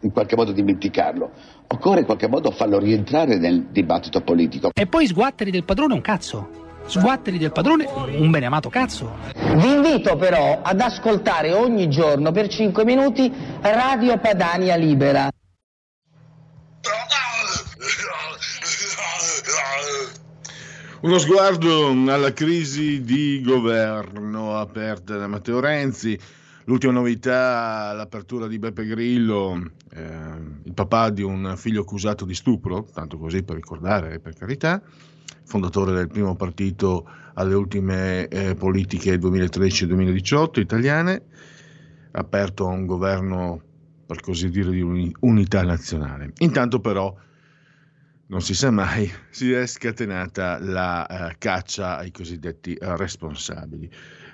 in qualche modo dimenticarlo. Occorre in qualche modo farlo rientrare nel dibattito politico. E poi sguatteri del padrone un cazzo. Sguatteri del padrone un beneamato cazzo. Vi invito però ad ascoltare ogni giorno per 5 minuti Radio Padania Libera. Uno sguardo alla crisi di governo aperta da Matteo Renzi L'ultima novità, l'apertura di Beppe Grillo, eh, il papà di un figlio accusato di stupro, tanto così per ricordare, per carità, fondatore del primo partito alle ultime eh, politiche 2013-2018 italiane, aperto a un governo, per così dire, di unità nazionale. Intanto però non si sa mai, si è scatenata la uh, caccia ai cosiddetti responsabili.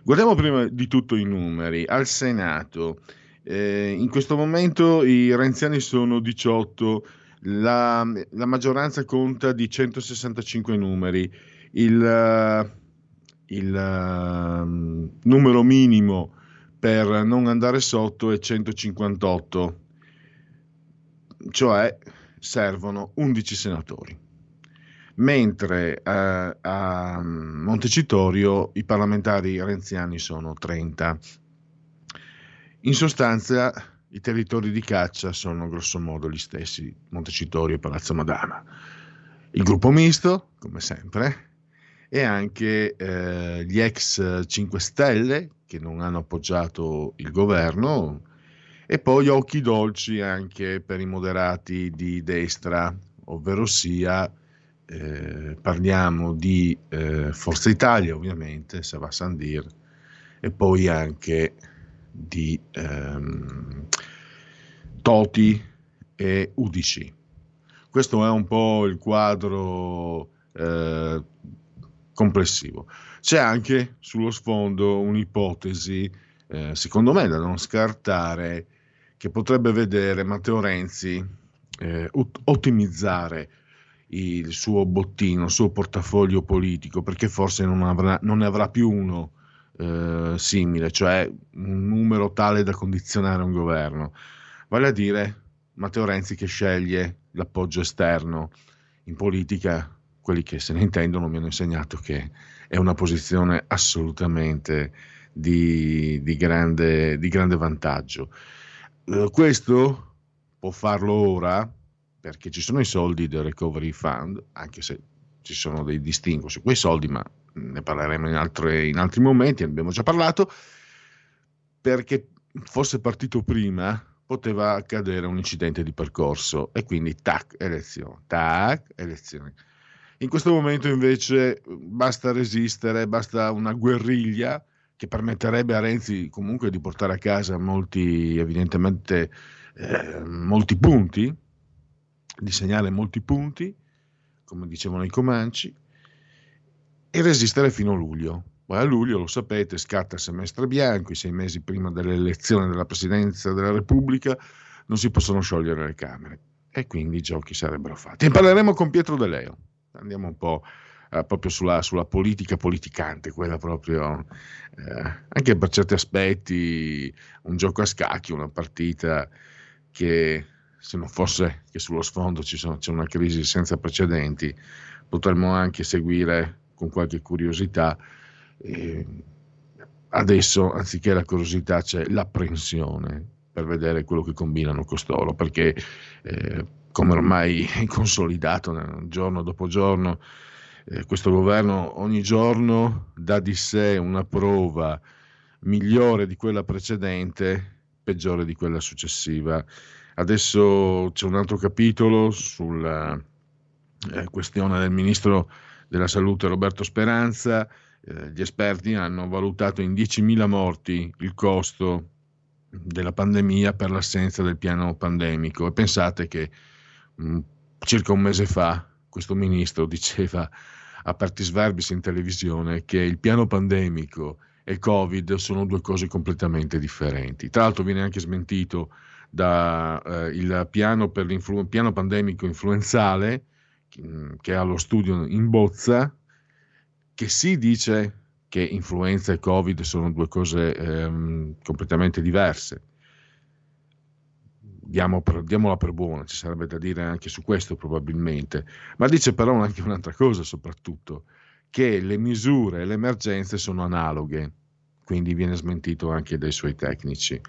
Guardiamo prima di tutto i numeri. Al Senato, eh, in questo momento i renziani sono 18, la, la maggioranza conta di 165 numeri, il, il uh, numero minimo per non andare sotto è 158, cioè servono 11 senatori mentre eh, a Montecitorio i parlamentari renziani sono 30. In sostanza i territori di caccia sono grossomodo gli stessi, Montecitorio e Palazzo Madama. Il gruppo misto, come sempre, e anche eh, gli ex 5 Stelle che non hanno appoggiato il governo e poi occhi dolci anche per i moderati di destra, ovvero sia eh, parliamo di eh, Forza Italia ovviamente, Sava Sandir, e poi anche di ehm, Toti e UDC. Questo è un po' il quadro eh, complessivo. C'è anche sullo sfondo un'ipotesi, eh, secondo me da non scartare, che potrebbe vedere Matteo Renzi eh, ottimizzare il suo bottino, il suo portafoglio politico, perché forse non, avrà, non ne avrà più uno eh, simile, cioè un numero tale da condizionare un governo. Vale a dire Matteo Renzi che sceglie l'appoggio esterno in politica, quelli che se ne intendono mi hanno insegnato che è una posizione assolutamente di, di, grande, di grande, vantaggio. Eh, questo può farlo ora, perché ci sono i soldi del Recovery Fund, anche se ci sono dei distinguo su quei soldi, ma ne parleremo in, altre, in altri momenti, ne abbiamo già parlato, perché fosse partito prima poteva accadere un incidente di percorso e quindi tac, elezione, tac, elezioni. In questo momento invece basta resistere, basta una guerriglia che permetterebbe a Renzi comunque di portare a casa molti, evidentemente, eh, molti punti, di segnare molti punti, come dicevano i Comanci, e resistere fino a luglio. Poi a luglio, lo sapete, scatta il semestre bianco, i sei mesi prima dell'elezione della Presidenza della Repubblica, non si possono sciogliere le Camere e quindi i giochi sarebbero fatti. E parleremo con Pietro De Leo, andiamo un po' eh, proprio sulla, sulla, politica politicante, quella proprio, eh, anche per certi aspetti, un gioco a scacchi, una partita che se non fosse che sullo sfondo sono, c'è una crisi senza precedenti, potremmo anche seguire con qualche curiosità. Eh, adesso anziché la curiosità c'è l'apprensione per vedere quello che combinano costoro, perché eh, come ormai è consolidato giorno dopo giorno, eh, questo governo ogni giorno dà di sé una prova migliore di quella precedente, peggiore di quella successiva. Adesso c'è un altro capitolo sulla eh, questione del ministro della salute Roberto Speranza. Eh, gli esperti hanno valutato in 10.000 morti il costo della pandemia per l'assenza del piano pandemico e pensate che mh, mm, circa un mese fa questo ministro diceva a partis verbis in televisione che il piano pandemico e Covid sono due cose completamente differenti. Tra l'altro viene anche smentito dal eh, piano, piano pandemico influenzale mm, che è allo studio in bozza, che si dice che influenza e Covid sono due cose ehm, completamente diverse. Diamo per, diamola per buona, ci sarebbe da dire anche su questo probabilmente, ma dice però anche un'altra cosa soprattutto, che le misure e le emergenze sono analoghe, quindi viene smentito anche dai suoi tecnici.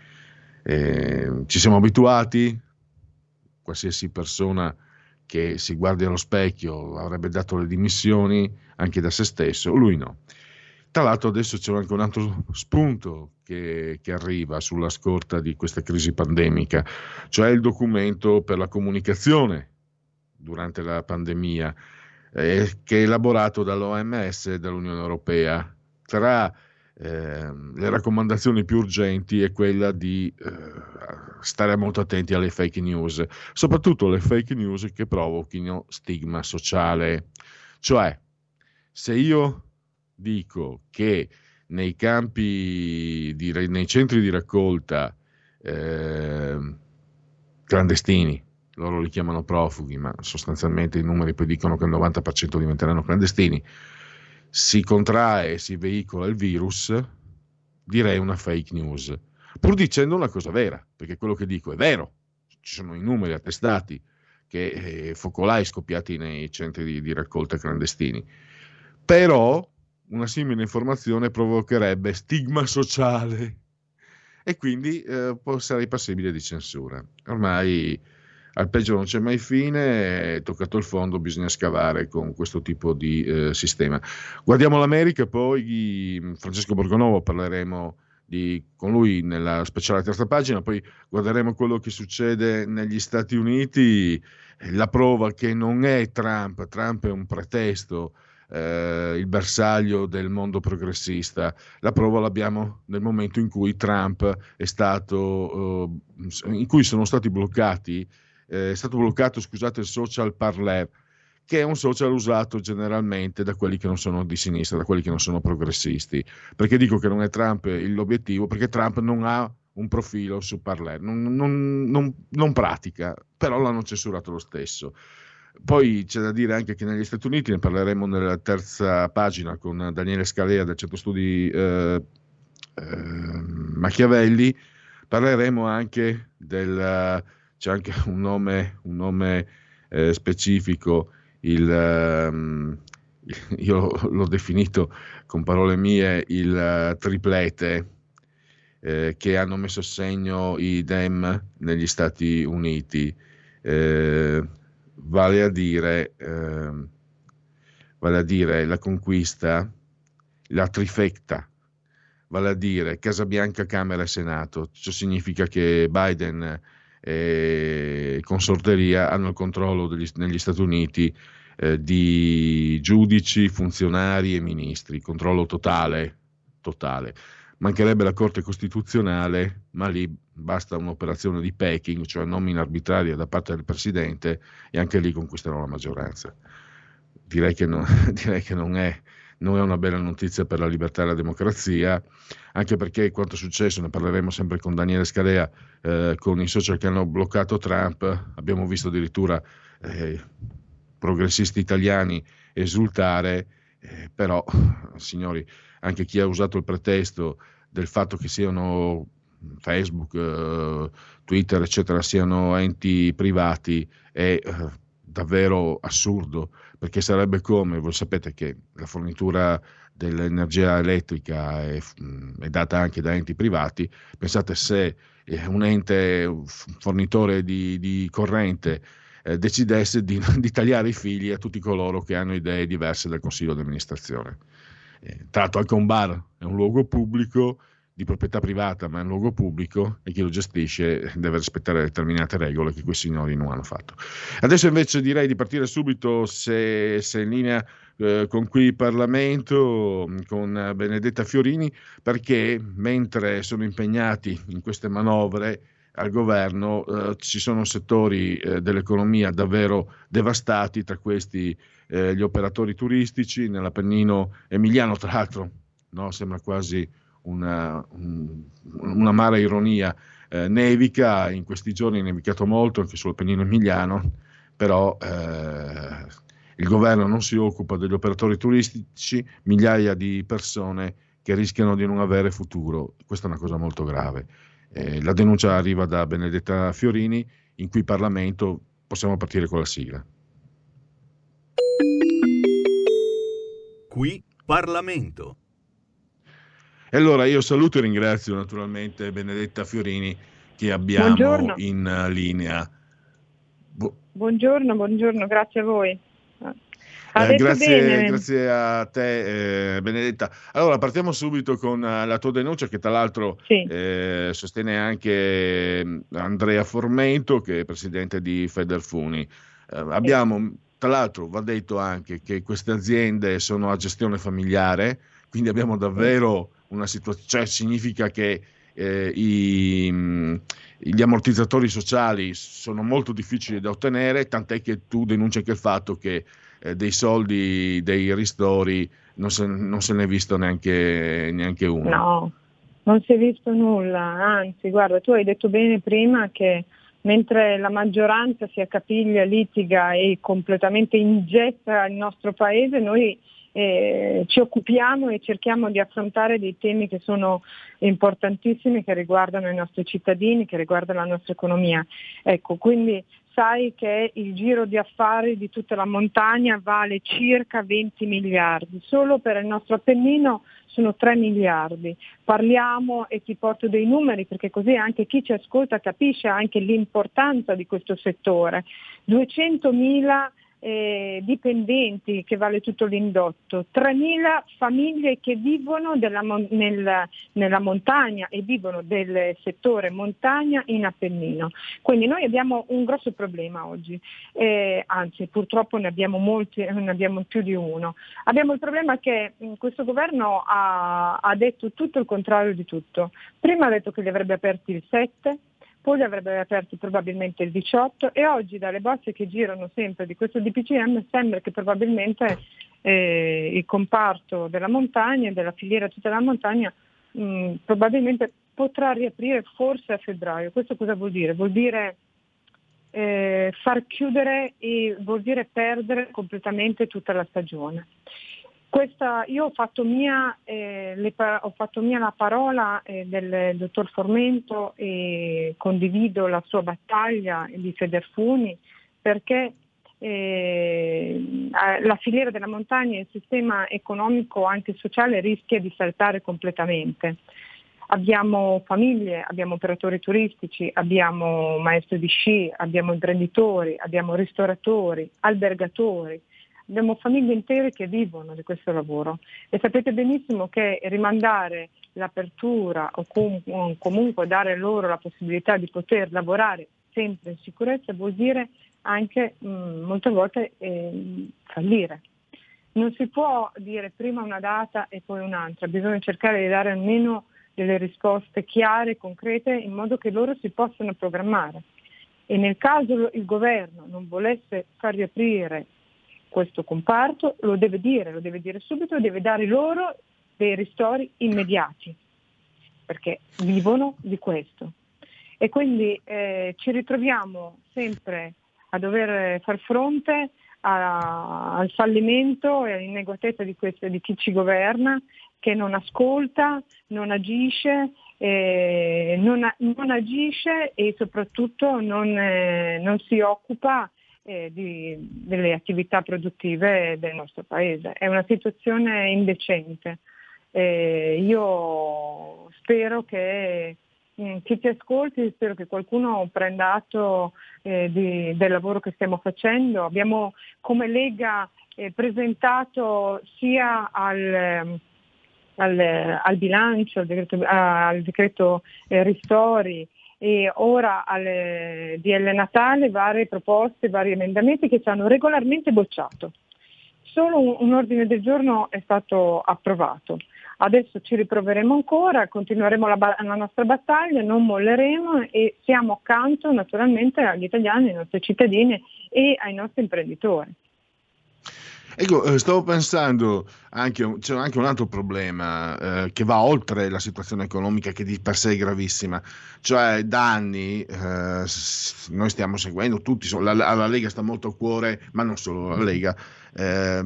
Eh, ci siamo abituati, qualsiasi persona che si guardi allo specchio avrebbe dato le dimissioni anche da se stesso, lui no. Tra l'altro adesso c'è anche un altro spunto che, che, arriva sulla scorta di questa crisi pandemica, cioè il documento per la comunicazione durante la pandemia, eh, che è elaborato dall'OMS e dall'Unione Europea. Tra eh, le raccomandazioni più urgenti è quella di eh, stare molto attenti alle fake news, soprattutto le fake news che provochino stigma sociale. Cioè, se io dico che nei campi, di, nei centri di raccolta eh, clandestini, loro li chiamano profughi, ma sostanzialmente i numeri poi dicono che il 90% diventeranno clandestini, si contrae e si veicola il virus, direi una fake news, pur dicendo una cosa vera, perché quello che dico è vero, ci sono i numeri attestati che eh, focolai scoppiati nei centri di, di raccolta clandestini, però una simile informazione provocherebbe stigma sociale. E quindi eh, sarei passibile di censura. Ormai al peggio non c'è mai fine, toccato il fondo bisogna scavare con questo tipo di eh, sistema. Guardiamo l'America, poi Francesco Borgonovo parleremo di, con lui nella speciale terza pagina, poi guarderemo quello che succede negli Stati Uniti, la prova che non è Trump, Trump è un pretesto eh, il bersaglio del mondo progressista. La prova l'abbiamo nel momento in cui Trump è stato, eh, in cui sono stati bloccati, eh, è stato bloccato, scusate, il social Parler, che è un social usato generalmente da quelli che non sono di sinistra, da quelli che non sono progressisti. Perché dico che non è Trump l'obiettivo? Perché Trump non ha un profilo su Parler, non, non, non, non pratica, però l'hanno censurato lo stesso. Poi c'è da dire anche che negli Stati Uniti, ne parleremo nella terza pagina con Daniele Scalea del Centro Studi eh, eh, Machiavelli, parleremo anche del, c'è anche un nome, un nome eh, specifico, il, ehm, io l'ho definito con parole mie il triplete eh, che hanno messo a segno i Dem negli Stati Uniti. Eh, vale a dire, eh, vale a dire la conquista, la trifecta, vale a dire Casa Bianca, Camera e Senato. Ciò significa che Biden e consorteria hanno il controllo degli, negli Stati Uniti eh, di giudici, funzionari e ministri, controllo totale, totale. Mancherebbe la Corte Costituzionale, ma lì basta un'operazione di packing, cioè nomina arbitraria da parte del Presidente e anche lì conquisterò la maggioranza. Direi che, no, direi che non, è, non, è, una bella notizia per la libertà e la democrazia, anche perché quanto è successo, ne parleremo sempre con Daniele Scalea, eh, con i social che hanno bloccato Trump, abbiamo visto addirittura eh, progressisti italiani esultare, eh, però signori, anche chi ha usato il pretesto del fatto che siano Facebook, eh, Twitter, eccetera, siano enti privati è eh, davvero assurdo, perché sarebbe come, voi sapete che la fornitura dell'energia elettrica è, è, data anche da enti privati, pensate se un ente un fornitore di, di corrente eh, decidesse di, di, tagliare i figli a tutti coloro che hanno idee diverse dal consiglio di amministrazione. Eh, tra l'altro anche un bar è un luogo pubblico di proprietà privata, ma un luogo pubblico e chi lo gestisce deve rispettare determinate regole che quei signori non hanno fatto. Adesso invece direi di partire subito, se, se in linea eh, con qui Parlamento, con Benedetta Fiorini, perché mentre sono impegnati in queste manovre al governo eh, ci sono settori eh, dell'economia davvero devastati, tra questi eh, gli operatori turistici nell'Appennino emiliano, tra l'altro no, sembra quasi una, un, un'amara ironia. Eh, nevica, in questi giorni è nevicato molto anche sull'Appennino emiliano, però eh, il governo non si occupa degli operatori turistici, migliaia di persone che rischiano di non avere futuro. Questa è una cosa molto grave. Eh, la denuncia arriva da Benedetta Fiorini, in cui Parlamento possiamo partire con la sigla. Qui Parlamento. E allora io saluto e ringrazio naturalmente Benedetta Fiorini che abbiamo buongiorno. in uh, linea. Bu- buongiorno, buongiorno, grazie a voi. Eh, grazie, grazie, a te, eh, Benedetta. Allora, partiamo subito con uh, la tua denuncia, che tra l'altro sì. eh, sostiene anche mm, Andrea Formento, che è presidente di Federfuni. Eh, abbiamo, tra l'altro, va detto anche che queste aziende sono a gestione familiare, quindi abbiamo davvero una situazione, cioè significa che eh, i, gli ammortizzatori sociali sono molto difficili da ottenere, tant'è che tu denunci anche il fatto che eh, dei soldi, dei ristori, non se, non se ne è visto neanche, neanche uno. No, non si è visto nulla, anzi guarda, tu hai detto bene prima che mentre la maggioranza si accapiglia, litiga e completamente ingessa il nostro paese, noi eh, ci occupiamo e cerchiamo di affrontare dei temi che sono importantissimi, che riguardano i nostri cittadini, che riguardano la nostra economia. Ecco, quindi sai che il giro di affari di tutta la montagna vale circa 20 miliardi, solo per il nostro Appennino sono 3 miliardi. Parliamo e ti porto dei numeri perché così anche chi ci ascolta capisce anche l'importanza di questo settore. 200 mila eh, dipendenti che vale tutto l'indotto, 3.000 famiglie che vivono della, nel, nella montagna e vivono del settore montagna in Appennino. Quindi noi abbiamo un grosso problema oggi, eh, anzi purtroppo ne abbiamo molti, ne abbiamo più di uno. Abbiamo il problema che mm, questo governo ha, ha detto tutto il contrario di tutto. Prima ha detto che li avrebbe aperti il 7, poi avrebbe aperti probabilmente il 18 e oggi dalle bozze che girano sempre di questo DPCM sembra che probabilmente eh, il comparto della montagna della filiera tutta la montagna mh, probabilmente potrà riaprire forse a febbraio. Questo cosa vuol dire? Vuol dire eh, far chiudere e vuol dire perdere completamente tutta la stagione. Questa, io ho fatto, mia, eh, le, ho fatto mia, la parola eh, del dottor Formento e condivido la sua battaglia di Federfuni perché eh, la filiera della montagna e il sistema economico anche sociale rischia di saltare completamente. Abbiamo famiglie, abbiamo operatori turistici, abbiamo maestri di sci, abbiamo imprenditori, abbiamo ristoratori, albergatori, abbiamo famiglie intere che vivono di questo lavoro e sapete benissimo che rimandare l'apertura o com- comunque dare loro la possibilità di poter lavorare sempre in sicurezza vuol dire anche mh, mm, molte volte eh, fallire. Non si può dire prima una data e poi un'altra, bisogna cercare di dare almeno delle risposte chiare, concrete, in modo che loro si possano programmare. E nel caso il governo non volesse far riaprire questo comparto, lo deve dire, lo deve dire subito, deve dare loro dei ristori immediati, perché vivono di questo. E quindi eh, ci ritroviamo sempre a dover far fronte a, al fallimento e all'inneguatezza di, di chi ci governa, che non ascolta, non agisce, eh, non, non, agisce e soprattutto non, eh, non si occupa eh, di, delle attività produttive del nostro paese. È una situazione indecente. Eh, io spero che mh, chi ti ascolti, spero che qualcuno prenda atto eh, di, del lavoro che stiamo facendo. Abbiamo come Lega eh, presentato sia al, al, al bilancio, al decreto, al decreto eh, ristori e ora al DL Natale varie proposte, vari emendamenti che ci hanno regolarmente bocciato. Solo un, un ordine del giorno è stato approvato. Adesso ci riproveremo ancora, continueremo la, la, nostra battaglia, non molleremo e siamo accanto naturalmente agli italiani, ai nostri cittadini e ai nostri imprenditori. Ecco, eh, stavo pensando anche, c'è anche un altro problema eh, che va oltre la situazione economica che di per sé è gravissima, cioè da anni eh, noi stiamo seguendo tutti, alla Lega sta molto a cuore, ma non solo la Lega, eh,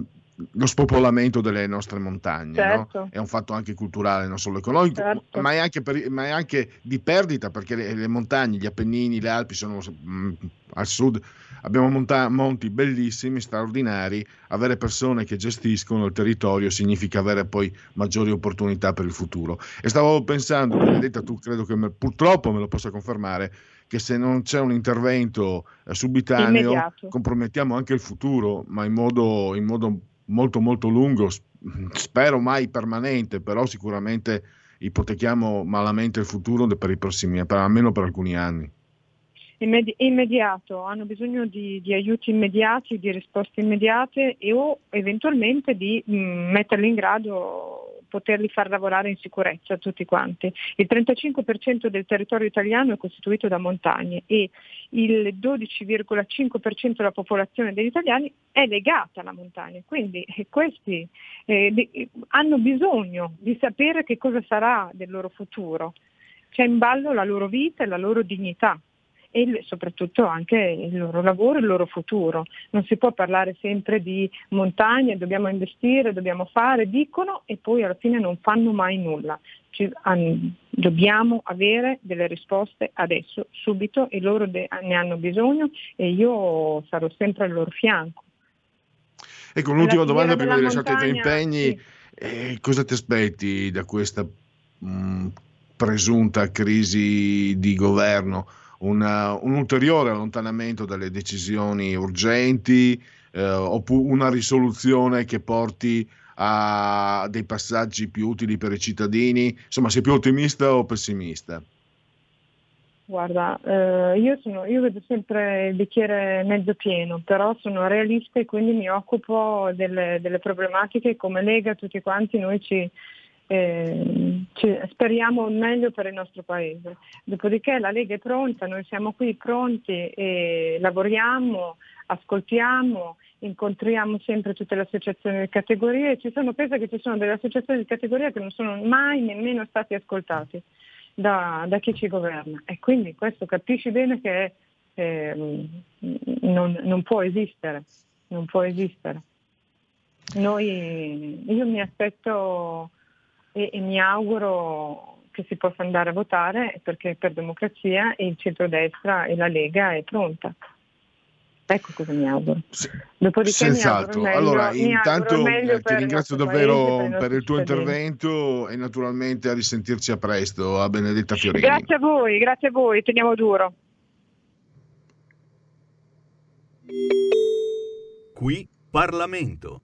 lo spopolamento delle nostre montagne certo. no? è un fatto anche culturale, non solo economico, certo. ma, è per, ma, è anche di perdita perché le, le, montagne, gli Appennini, le Alpi sono mh, mm, al sud, abbiamo monta- monti bellissimi, straordinari, avere persone che gestiscono il territorio significa avere poi maggiori opportunità per il futuro. E stavo pensando, Benedetta, tu credo che me, purtroppo me lo possa confermare, che se non c'è un intervento eh, subitaneo Immediato. compromettiamo anche il futuro, ma in modo, in modo molto molto lungo, spero mai permanente, però sicuramente ipotechiamo malamente il futuro per i prossimi, per, almeno per alcuni anni. Immedi- immediato, hanno bisogno di, di, aiuti immediati, di risposte immediate e o eventualmente di mh, metterli in grado poterli far lavorare in sicurezza tutti quanti. Il 35% del territorio italiano è costituito da montagne e il 12,5% della popolazione degli italiani è legata alla montagna, quindi eh, questi eh, hanno bisogno di sapere che cosa sarà del loro futuro. C'è in ballo la loro vita e la loro dignità e soprattutto anche il loro lavoro e il loro futuro. Non si può parlare sempre di montagne, dobbiamo investire, dobbiamo fare, dicono e poi alla fine non fanno mai nulla. Ci, um, dobbiamo avere delle risposte adesso, subito e loro de- ne hanno bisogno e io sarò sempre al loro fianco. Ecco, un'ultima domanda prima di lasciarti i tuoi impegni. Sì. Eh, cosa ti aspetti da questa mh, mm, presunta crisi di governo? Una, un ulteriore allontanamento dalle decisioni urgenti eh, oppure una risoluzione che porti a dei passaggi più utili per i cittadini? Insomma, sei più ottimista o pessimista? Guarda, eh, io, sono, io, vedo sempre il bicchiere mezzo pieno, però sono realista e quindi mi occupo delle, delle problematiche come Lega, tutti quanti noi ci, eh, speriamo meglio per il nostro paese. Dopodiché la Lega è pronta, noi siamo qui pronti e lavoriamo, ascoltiamo, incontriamo sempre tutte le associazioni di categorie. Ci sono, penso che ci sono delle associazioni di categoria che non sono mai nemmeno stati ascoltati da, da chi ci governa e quindi questo capisci bene che eh, non, non può esistere, non può esistere. Noi, io mi aspetto e, e mi auguro che si possa andare a votare perché per democrazia il centrodestra e la Lega è pronta. Ecco cosa mi auguro. Dopodiché Senz'altro. Meglio, allora, intanto eh, ti ringrazio davvero paese, per, per il tuo intervento e naturalmente a risentirci a presto. A Benedetta Fiorini. Grazie a voi, grazie a voi, teniamo duro. Qui Parlamento.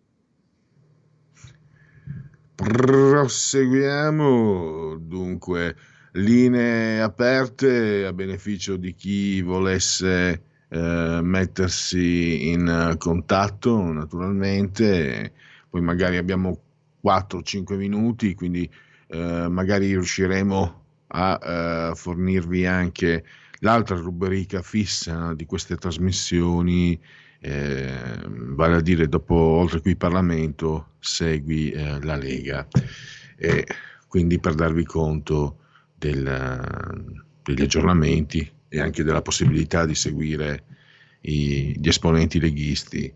Proseguiamo. Dunque linee aperte a beneficio di chi volesse eh, mettersi in contatto naturalmente. Poi magari abbiamo 4-5 minuti quindi eh, magari riusciremo a eh, fornirvi anche l'altra rubrica fissa di queste trasmissioni eh, vale a dire dopo oltre qui Parlamento segui eh, la Lega. E quindi per darvi conto del, degli aggiornamenti e anche della possibilità di seguire i, gli esponenti leghisti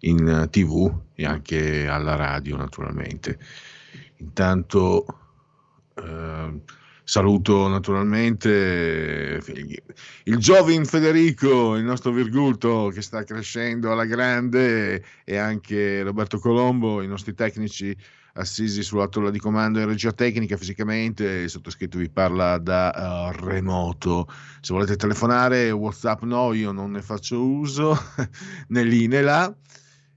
in tv e anche alla radio naturalmente. Intanto eh, Saluto naturalmente il giovane Federico, il nostro Virgulto che sta crescendo alla grande e anche Roberto Colombo, i nostri tecnici assisi sulla tolla di comando in regia tecnica fisicamente, il sottoscritto vi parla da uh, remoto. Se volete telefonare, WhatsApp no, io non ne faccio uso, né lì né là.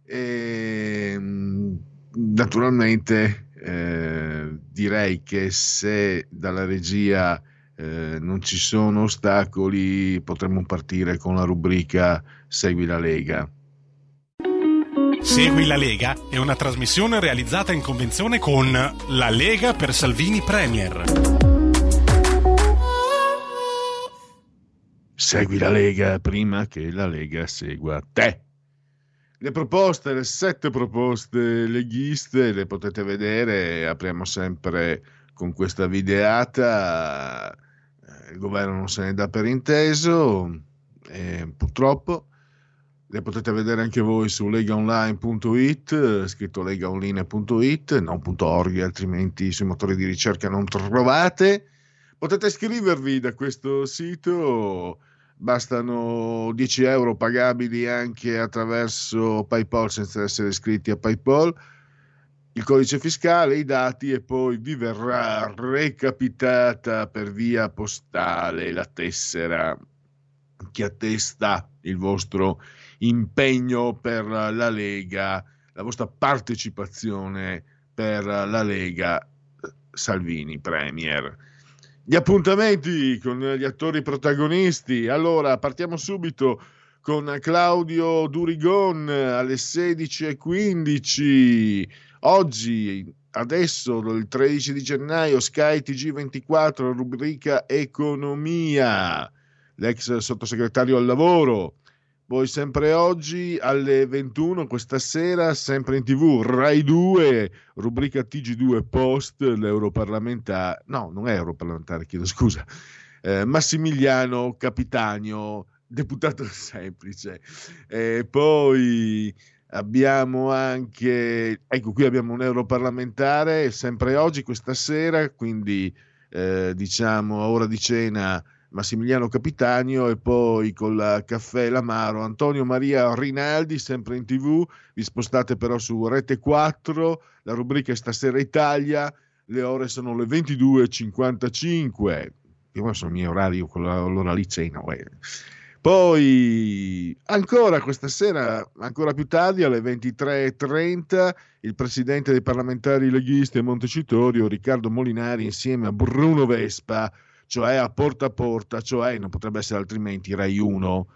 E, mm, naturalmente eh, direi che se dalla regia eh, non ci sono ostacoli potremmo partire con la rubrica Segui la Lega. Segui la Lega è una trasmissione realizzata in convenzione con La Lega per Salvini Premier. Segui la Lega prima che la Lega segua te. Le proposte, le sette proposte leghiste, le potete vedere, apriamo sempre con questa videata, eh, il governo non se ne dà per inteso, e purtroppo le potete vedere anche voi su legaonline.it, scritto legaonline.it, non.org, altrimenti sui motori di ricerca non trovate. Potete iscrivervi da questo sito bastano 10 euro pagabili anche attraverso PayPal senza essere iscritti a PayPal, il codice fiscale, i dati e poi vi verrà recapitata per via postale la tessera che attesta il vostro impegno per la Lega, la vostra partecipazione per la Lega Salvini Premier. Gli appuntamenti con gli attori protagonisti. Allora, partiamo subito con Claudio Durigon alle 16.15. Oggi, adesso, il 13 di gennaio, Sky TG24, rubrica Economia. L'ex sottosegretario al lavoro poi sempre oggi alle 21, questa sera, sempre in tv, Rai 2, rubrica TG2 Post, l'europarlamentare, no, non è europarlamentare, chiedo scusa, eh, Massimiliano Capitanio, deputato semplice. E poi abbiamo anche, ecco qui abbiamo un europarlamentare, sempre oggi, questa sera, quindi eh, diciamo a ora di cena Massimiliano Capitanio e poi col caffè L'Amaro Antonio Maria Rinaldi, sempre in tv, vi spostate però su Rete 4, la rubrica è Stasera Italia, le ore sono le 22.55, io sono i miei orari, l'ora lì cena. Poi ancora questa sera, ancora più tardi alle 23.30, il presidente dei parlamentari leghisti a Montecitorio, Riccardo Molinari, insieme a Bruno Vespa, cioè a porta a porta, cioè non potrebbe essere altrimenti Rai 1.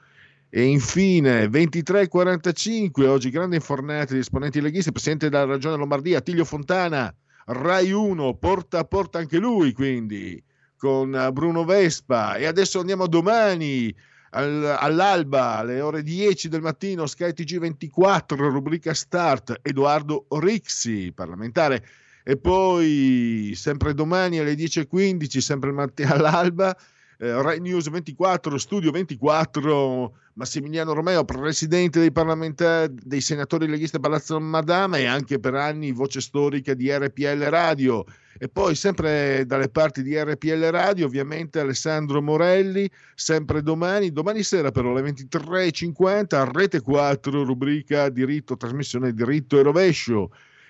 E infine 23.45, oggi grande infornata di esponenti leghisti, presidente della Regione Lombardia, Tiglio Fontana, Rai 1, porta a porta anche lui quindi, con Bruno Vespa. E adesso andiamo domani all'alba alle ore 10 del mattino, Sky TG24, rubrica Start, Edoardo Rixi, parlamentare e poi sempre domani alle 10.15, sempre mattina all'alba, eh, Rai News 24, Studio 24, Massimiliano Romeo, presidente dei parlamentari, dei senatori leghisti Palazzo Madama e anche per anni voce storica di RPL Radio. E poi sempre dalle parti di RPL Radio, ovviamente Alessandro Morelli, sempre domani, domani sera però alle 23.50, Rete 4, rubrica diritto, trasmissione diritto e rovescio.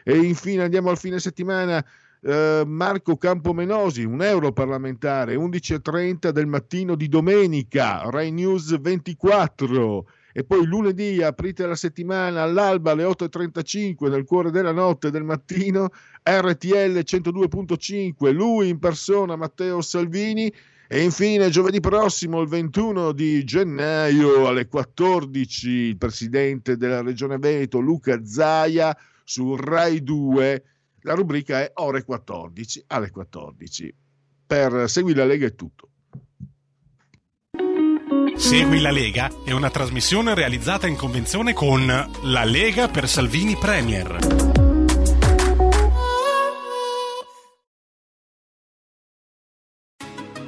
E infine andiamo al fine settimana. Eh, Marco Campomenosi, un europarlamentare, 11.30 del mattino di domenica, Rai News 24. E poi lunedì aprite la settimana all'alba alle 8.35 nel cuore della notte del mattino, RTL 102.5, lui in persona, Matteo Salvini. E infine giovedì prossimo, il 21 di gennaio alle 14, il presidente della Regione Veneto, Luca Zaia su Rai 2. La rubrica è ore 14 alle 14. Per Segui la Lega è tutto. Segui la Lega è una trasmissione realizzata in convenzione con La Lega per Salvini Premier.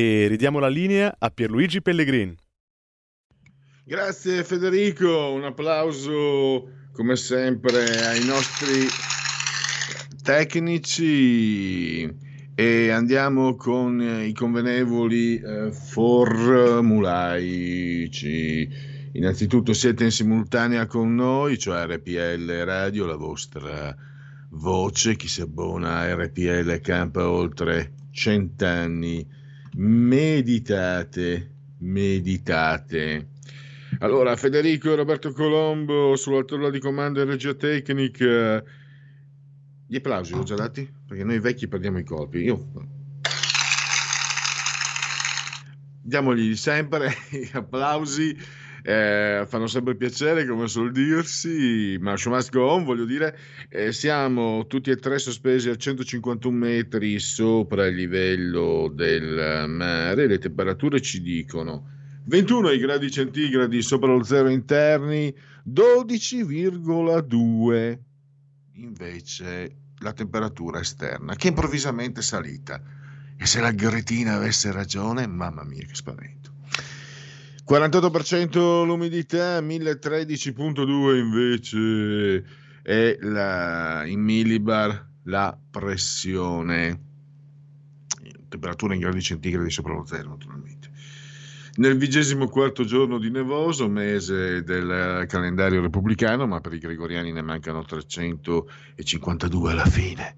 E ridiamo la linea a Pierluigi Pellegrin. Grazie Federico, un applauso come sempre ai nostri tecnici e andiamo con i convenevoli eh, formulaici. Innanzitutto siete in simultanea con noi, cioè RPL Radio, la vostra voce, chi si abbona a RPL campa oltre cent'anni. Meditate, meditate. Allora, Federico e Roberto Colombo sulla tolla di comando e regia tecnica. Gli applausi ho già dati? Perché noi vecchi perdiamo i colpi. Io diamogli sempre gli applausi, eh, fanno sempre piacere, come suol dirsi, ma show must go on, voglio dire, eh, siamo tutti e tre sospesi a 151 metri sopra il livello del mare, le temperature ci dicono 21 gradi centigradi sopra lo zero interni, 12,2 invece la temperatura esterna, che è improvvisamente salita. E se la gretina avesse ragione, mamma mia che spavento. 48% l'umidità, 1013.2 invece è la, in millibar la pressione. Temperatura in gradi centigradi sopra lo zero naturalmente. Nel vigesimo quarto giorno di nevoso, mese del calendario repubblicano, ma per i gregoriani ne mancano 352 alla fine.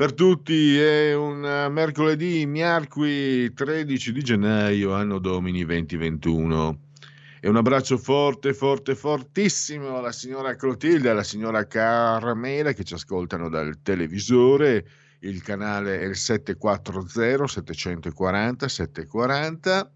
Per tutti è un mercoledì, miarqui 13 di gennaio, anno domini 2021. E un abbraccio forte, forte, fortissimo alla signora Clotilde, alla signora Carmela che ci ascoltano dal televisore. Il canale è il 740 740 740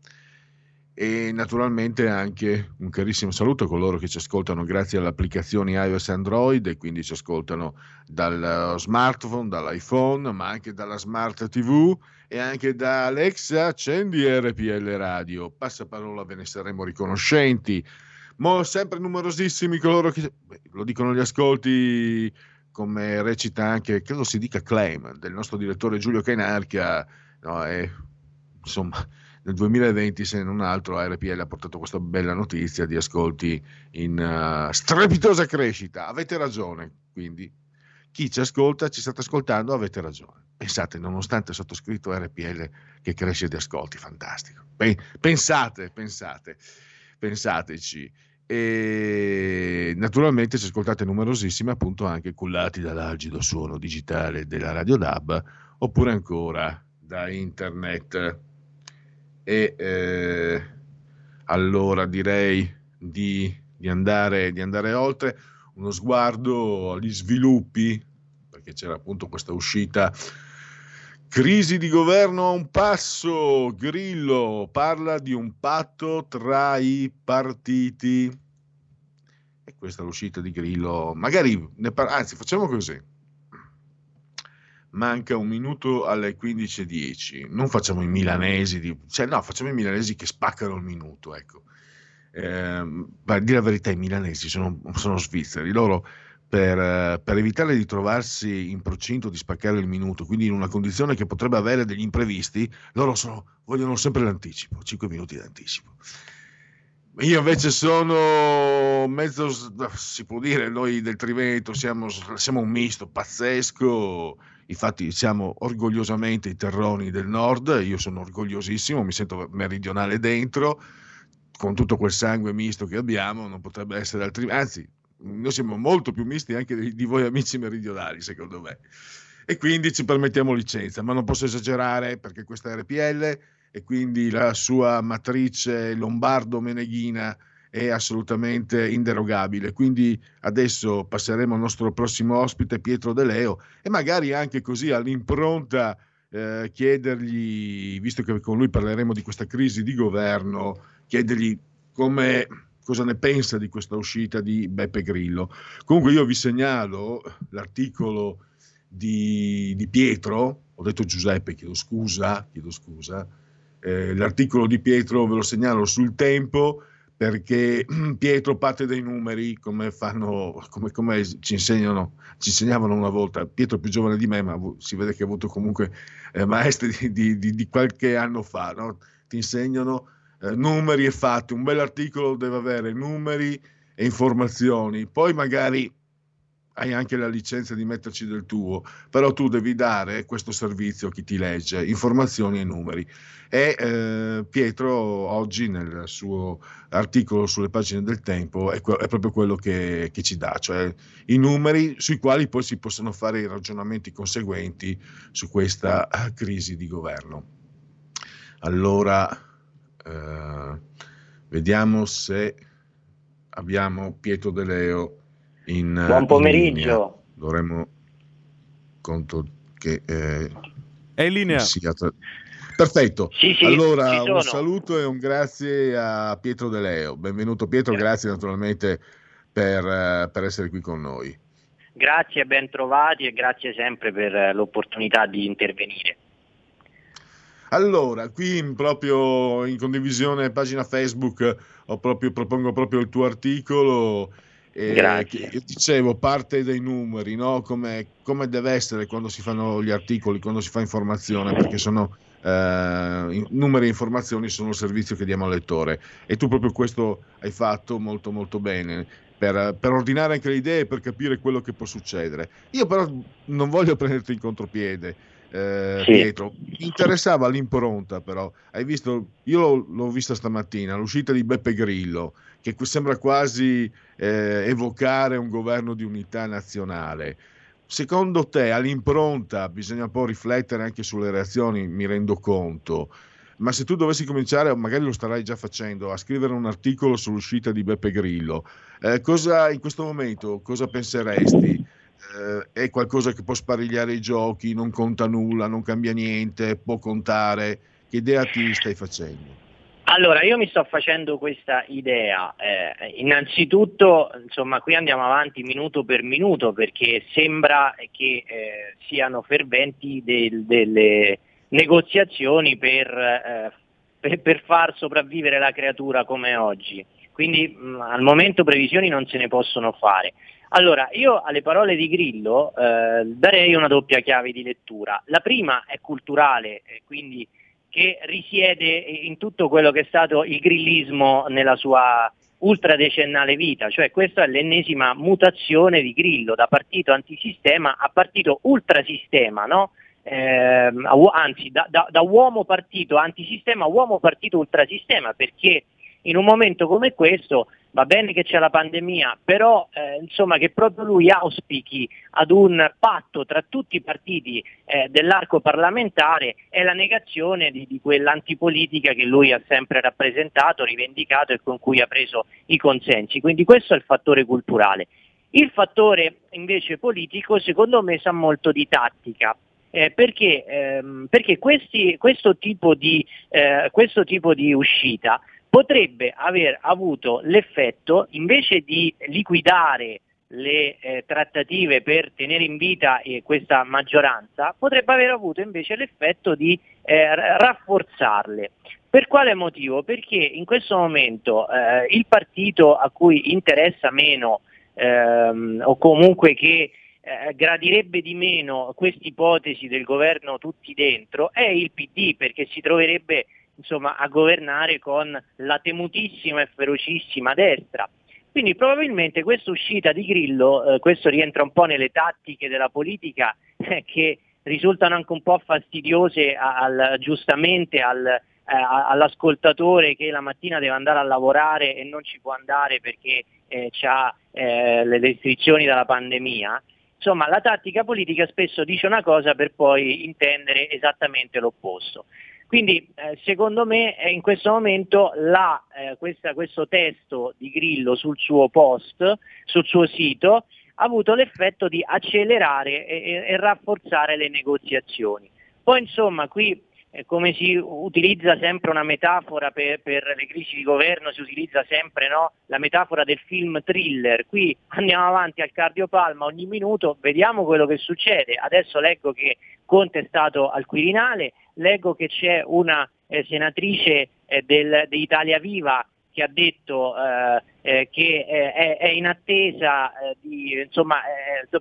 e naturalmente anche un carissimo saluto a coloro che ci ascoltano grazie alle applicazioni iOS e Android e quindi ci ascoltano dal smartphone, dall'iPhone, ma anche dalla smart TV e anche da Alexa accendi RPL Radio. Passaparola ve ne saremo riconoscenti. Mo sempre numerosissimi coloro che beh, lo dicono gli ascolti come recita anche, credo si dica claim del nostro direttore Giulio Cainarchia, no, è, insomma nel 2020, se non altro, RPL ha portato questa bella notizia di ascolti in uh, strepitosa crescita. Avete ragione, quindi chi ci ascolta, ci state ascoltando, avete ragione. Pensate, nonostante sottoscritto RPL che cresce di ascolti, fantastico. Pensate, pensate, pensateci. E naturalmente ci ascoltate numerosissimi, appunto anche cullati dall'algido suono digitale della Radio DAB, oppure ancora da internet e eh, allora direi di, di, andare, di andare oltre. Uno sguardo agli sviluppi perché c'era appunto questa uscita. Crisi di governo a un passo Grillo parla di un patto tra i partiti. E questa è l'uscita di Grillo. Magari par- anzi facciamo così manca un minuto alle 15.10. Non facciamo i milanesi, di, cioè no, facciamo i milanesi che spaccano il minuto, ecco. Eh, per dire la verità, i milanesi sono, sono svizzeri, loro per, per, evitare di trovarsi in procinto di spaccare il minuto, quindi in una condizione che potrebbe avere degli imprevisti, loro sono, vogliono sempre l'anticipo, 5 minuti d'anticipo. Io invece sono mezzo, si può dire, noi del Triveneto siamo, siamo un misto pazzesco, Infatti siamo orgogliosamente i terroni del nord, io sono orgogliosissimo, mi sento meridionale dentro, con tutto quel sangue misto che abbiamo, non potrebbe essere altrimenti, anzi, noi siamo molto più misti anche di, voi amici meridionali, secondo me. E quindi ci permettiamo licenza, ma non posso esagerare perché questa è RPL e quindi la sua matrice lombardo-meneghina è assolutamente inderogabile. Quindi adesso passeremo al nostro prossimo ospite, Pietro De Leo, e magari anche così all'impronta eh, chiedergli, visto che con lui parleremo di questa crisi di governo, chiedergli come, cosa ne pensa di questa uscita di Beppe Grillo. Comunque io vi segnalo l'articolo di, di Pietro, ho detto Giuseppe, chiedo scusa, chiedo scusa, eh, l'articolo di Pietro ve lo segnalo sul tempo perché Pietro parte dai numeri come, fanno, come, come ci, insegnano, ci insegnavano una volta. Pietro è più giovane di me, ma si vede che ha avuto comunque eh, maestri di, di- di- di qualche anno fa. no? Ti insegnano eh, numeri e fatti. Un bell'articolo deve avere numeri e informazioni. Poi magari hai anche la licenza di metterci del tuo, però tu devi dare questo servizio a chi ti legge, informazioni e numeri. E eh, Pietro oggi nel suo articolo sulle pagine del tempo è, que- è proprio quello che, che ci dà, cioè i numeri sui quali poi si possono fare i ragionamenti conseguenti su questa eh, crisi di governo. Allora, eh, vediamo se abbiamo Pietro De Leo in Buon in pomeriggio. linea. Dovremmo conto che eh, È in linea. sia tra- Perfetto. Sì, sì, allora un saluto e un grazie a Pietro De Leo. Benvenuto Pietro, grazie naturalmente per, eh, per essere qui con noi. Grazie, ben trovati e grazie sempre per eh, l'opportunità di intervenire. Allora, qui in- proprio in condivisione pagina Facebook ho proprio- propongo proprio il tuo articolo. Eh, io dicevo, parte dai numeri, no? come, come deve essere quando si fanno gli articoli, quando si fa informazione, perché sono eh, numeri e informazioni sono il servizio che diamo al lettore. E tu proprio questo hai fatto molto molto bene. Per, per ordinare anche le idee e per capire quello che può succedere. Io però non voglio prenderti in contropiede, eh, Sì. Pietro. Mi interessava l'impronta, però. Hai visto, io l'ho, l'ho vista stamattina, l'uscita di Beppe Grillo, che sembra quasi eh, evocare un governo di unità nazionale. Secondo te, all'impronta bisogna un po' riflettere anche sulle reazioni, mi rendo conto. Ma se tu dovessi cominciare, magari lo starai già facendo, a scrivere un articolo sull'uscita di Beppe Grillo, eh, cosa in questo momento cosa penseresti? Eh, è qualcosa che può sparigliare i giochi, non conta nulla, non cambia niente, può contare. Che idea ti stai facendo? Allora, io mi sto facendo questa idea. Eh, innanzitutto, insomma, qui andiamo avanti minuto per minuto perché sembra che eh, siano ferventi del- delle negoziazioni per, eh, per- per far sopravvivere la creatura come oggi. Quindi mh, al momento previsioni non se ne possono fare. Allora, io alle parole di Grillo eh, darei una doppia chiave di lettura. La prima è culturale, eh, quindi che risiede in tutto quello che è stato il grillismo nella sua ultradecennale vita, cioè questa è l'ennesima mutazione di Grillo da partito antisistema a partito ultrasistema, no? Uo- anzi da, da- da uomo partito antisistema a uomo partito ultrasistema, perché in un momento come questo va bene che c'è la pandemia, però eh, insomma che proprio lui auspichi ad un patto tra tutti i partiti eh, dell'arco parlamentare è la negazione di, di quell'antipolitica che lui ha sempre rappresentato, rivendicato e con cui ha preso i consensi. Quindi questo è il fattore culturale. Il fattore invece politico secondo me sa molto di tattica. eh, perché ehm, perché questi- questo, tipo di, eh, questo tipo di uscita potrebbe aver avuto l'effetto, invece di liquidare le eh, trattative per tenere in vita eh, questa maggioranza, potrebbe aver avuto invece l'effetto di eh, ra- rafforzarle. Per quale motivo? Perché in questo momento eh, il partito a cui interessa meno ehm, o comunque che eh, gradirebbe di meno questa ipotesi del governo tutti dentro è il PD perché si troverebbe insomma, a governare con la temutissima e ferocissima destra. Quindi probabilmente questa uscita di Grillo, eh, questo rientra un po' nelle tattiche della politica eh, che risultano anche un po' fastidiose al- giustamente al, eh, all'ascoltatore che la mattina deve andare a lavorare e non ci può andare perché ha le restrizioni dalla pandemia. Insomma, la tattica politica spesso dice una cosa per poi intendere esattamente l'opposto. Quindi eh, secondo me eh, in questo momento la, eh, questa- questo testo di Grillo sul suo post, sul suo sito, ha avuto l'effetto di accelerare e, e- rafforzare le negoziazioni. Poi insomma qui eh, come si utilizza sempre una metafora per, per le crisi di governo, si utilizza sempre no, la metafora del film thriller, qui andiamo avanti al cardiopalma ogni minuto, vediamo quello che succede. Adesso leggo che Conte è stato al Quirinale, leggo che c'è una eh, senatrice eh, del- di Italia Viva che ha detto eh, eh, che eh, è, è in attesa eh, di, insomma,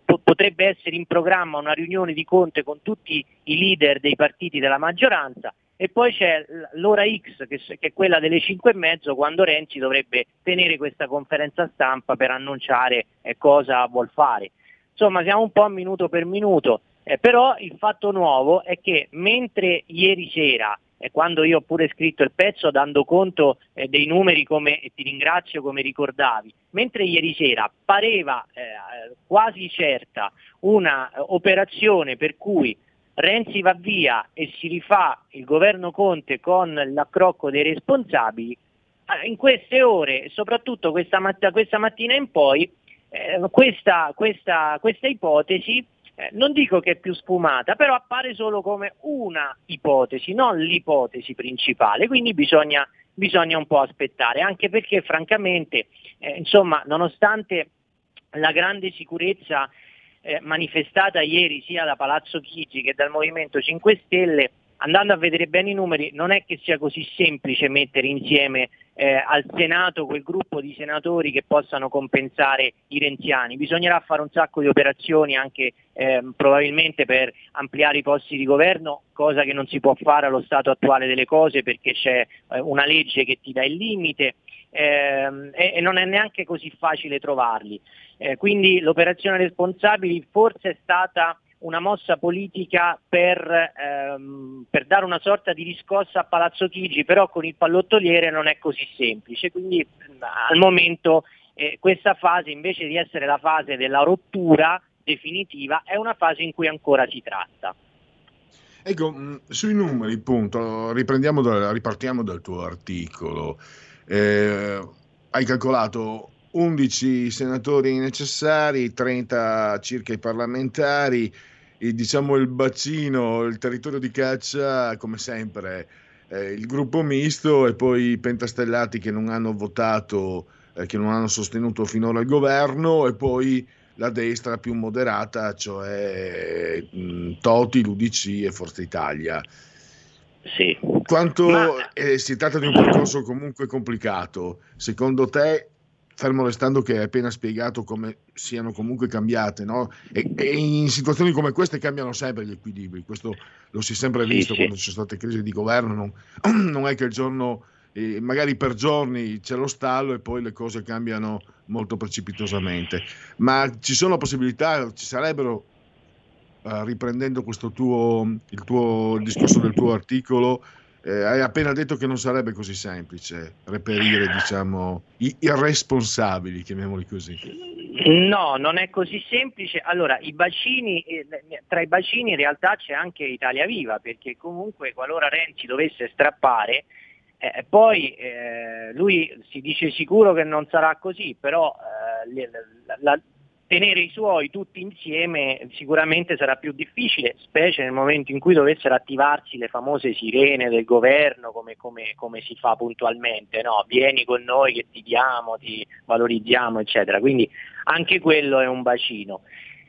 po- potrebbe essere in programma una riunione di Conte con tutti i leader dei partiti della maggioranza. E poi c'è l'ora X che, che è quella delle 5 e mezzo quando Renzi dovrebbe tenere questa conferenza stampa per annunciare cosa vuol fare. Insomma siamo un po' minuto per minuto, eh, però il fatto nuovo è che mentre ieri sera e quando io ho pure scritto il pezzo dando conto eh, dei numeri come, ti ringrazio come ricordavi, mentre ieri sera pareva eh, quasi certa una eh, operazione per cui Renzi va via e si rifà il governo Conte con l'accrocco dei responsabili, eh, in queste ore, soprattutto questa, matt- questa mattina in poi, eh, questa, questa, questa ipotesi eh, non dico che è più sfumata, però appare solo come una ipotesi, non l'ipotesi principale, quindi bisogna, bisogna un po' aspettare, anche perché francamente, eh, insomma, nonostante la grande sicurezza eh, manifestata ieri sia da Palazzo Chigi che dal Movimento 5 Stelle, andando a vedere bene i numeri, non è che sia così semplice mettere insieme eh, al Senato quel gruppo di senatori che possano compensare i renziani. Bisognerà fare un sacco di operazioni anche ehm, probabilmente per ampliare i posti di governo, cosa che non si può fare allo stato attuale delle cose perché c'è eh, una legge che ti dà il limite. ehm, e, e non è neanche così facile trovarli. Eh, quindi l'operazione responsabili forse è stata una mossa politica per, ehm, per, dare una sorta di riscossa a Palazzo Chigi, però con il pallottoliere non è così semplice, quindi al momento eh, questa fase invece di essere la fase della rottura definitiva è una fase in cui ancora si tratta. Ecco, sui numeri, punto, da- ripartiamo dal tuo articolo. Eh, hai calcolato 11 senatori necessari, 30 circa i parlamentari, diciamo il bacino, il territorio di caccia, come sempre, eh, il gruppo misto e poi i pentastellati che non hanno votato, eh, che non hanno sostenuto finora il governo e poi la destra più moderata, cioè mh, Toti, l'UDC e Forza Italia. Sì. Quanto eh, si tratta di un percorso comunque complicato, secondo te, fermo restando che hai appena spiegato come siano comunque cambiate, no? e, e in situazioni come queste cambiano sempre gli equilibri, questo lo si è sempre Sì, visto sì. quando ci sono state crisi di governo, non, non è che il giorno, eh, magari per giorni c'è lo stallo e poi le cose cambiano molto precipitosamente, ma ci sono possibilità, ci sarebbero eh, riprendendo questo tuo, il tuo il discorso del tuo articolo, eh, hai appena detto che non sarebbe così semplice reperire, diciamo, i irresponsabili, chiamiamoli così. No, non è così semplice. Allora, i bacini, eh, tra i bacini in realtà c'è anche Italia Viva, perché comunque qualora Renzi dovesse strappare, eh, poi eh, lui si dice sicuro che non sarà così, però eh, la- la- tenere i suoi tutti insieme sicuramente sarà più difficile, specie nel momento in cui dovessero attivarsi le famose sirene del governo come, come- come si fa puntualmente, no? vieni con noi che ti diamo, ti valorizziamo, eccetera. Quindi anche quello è un bacino.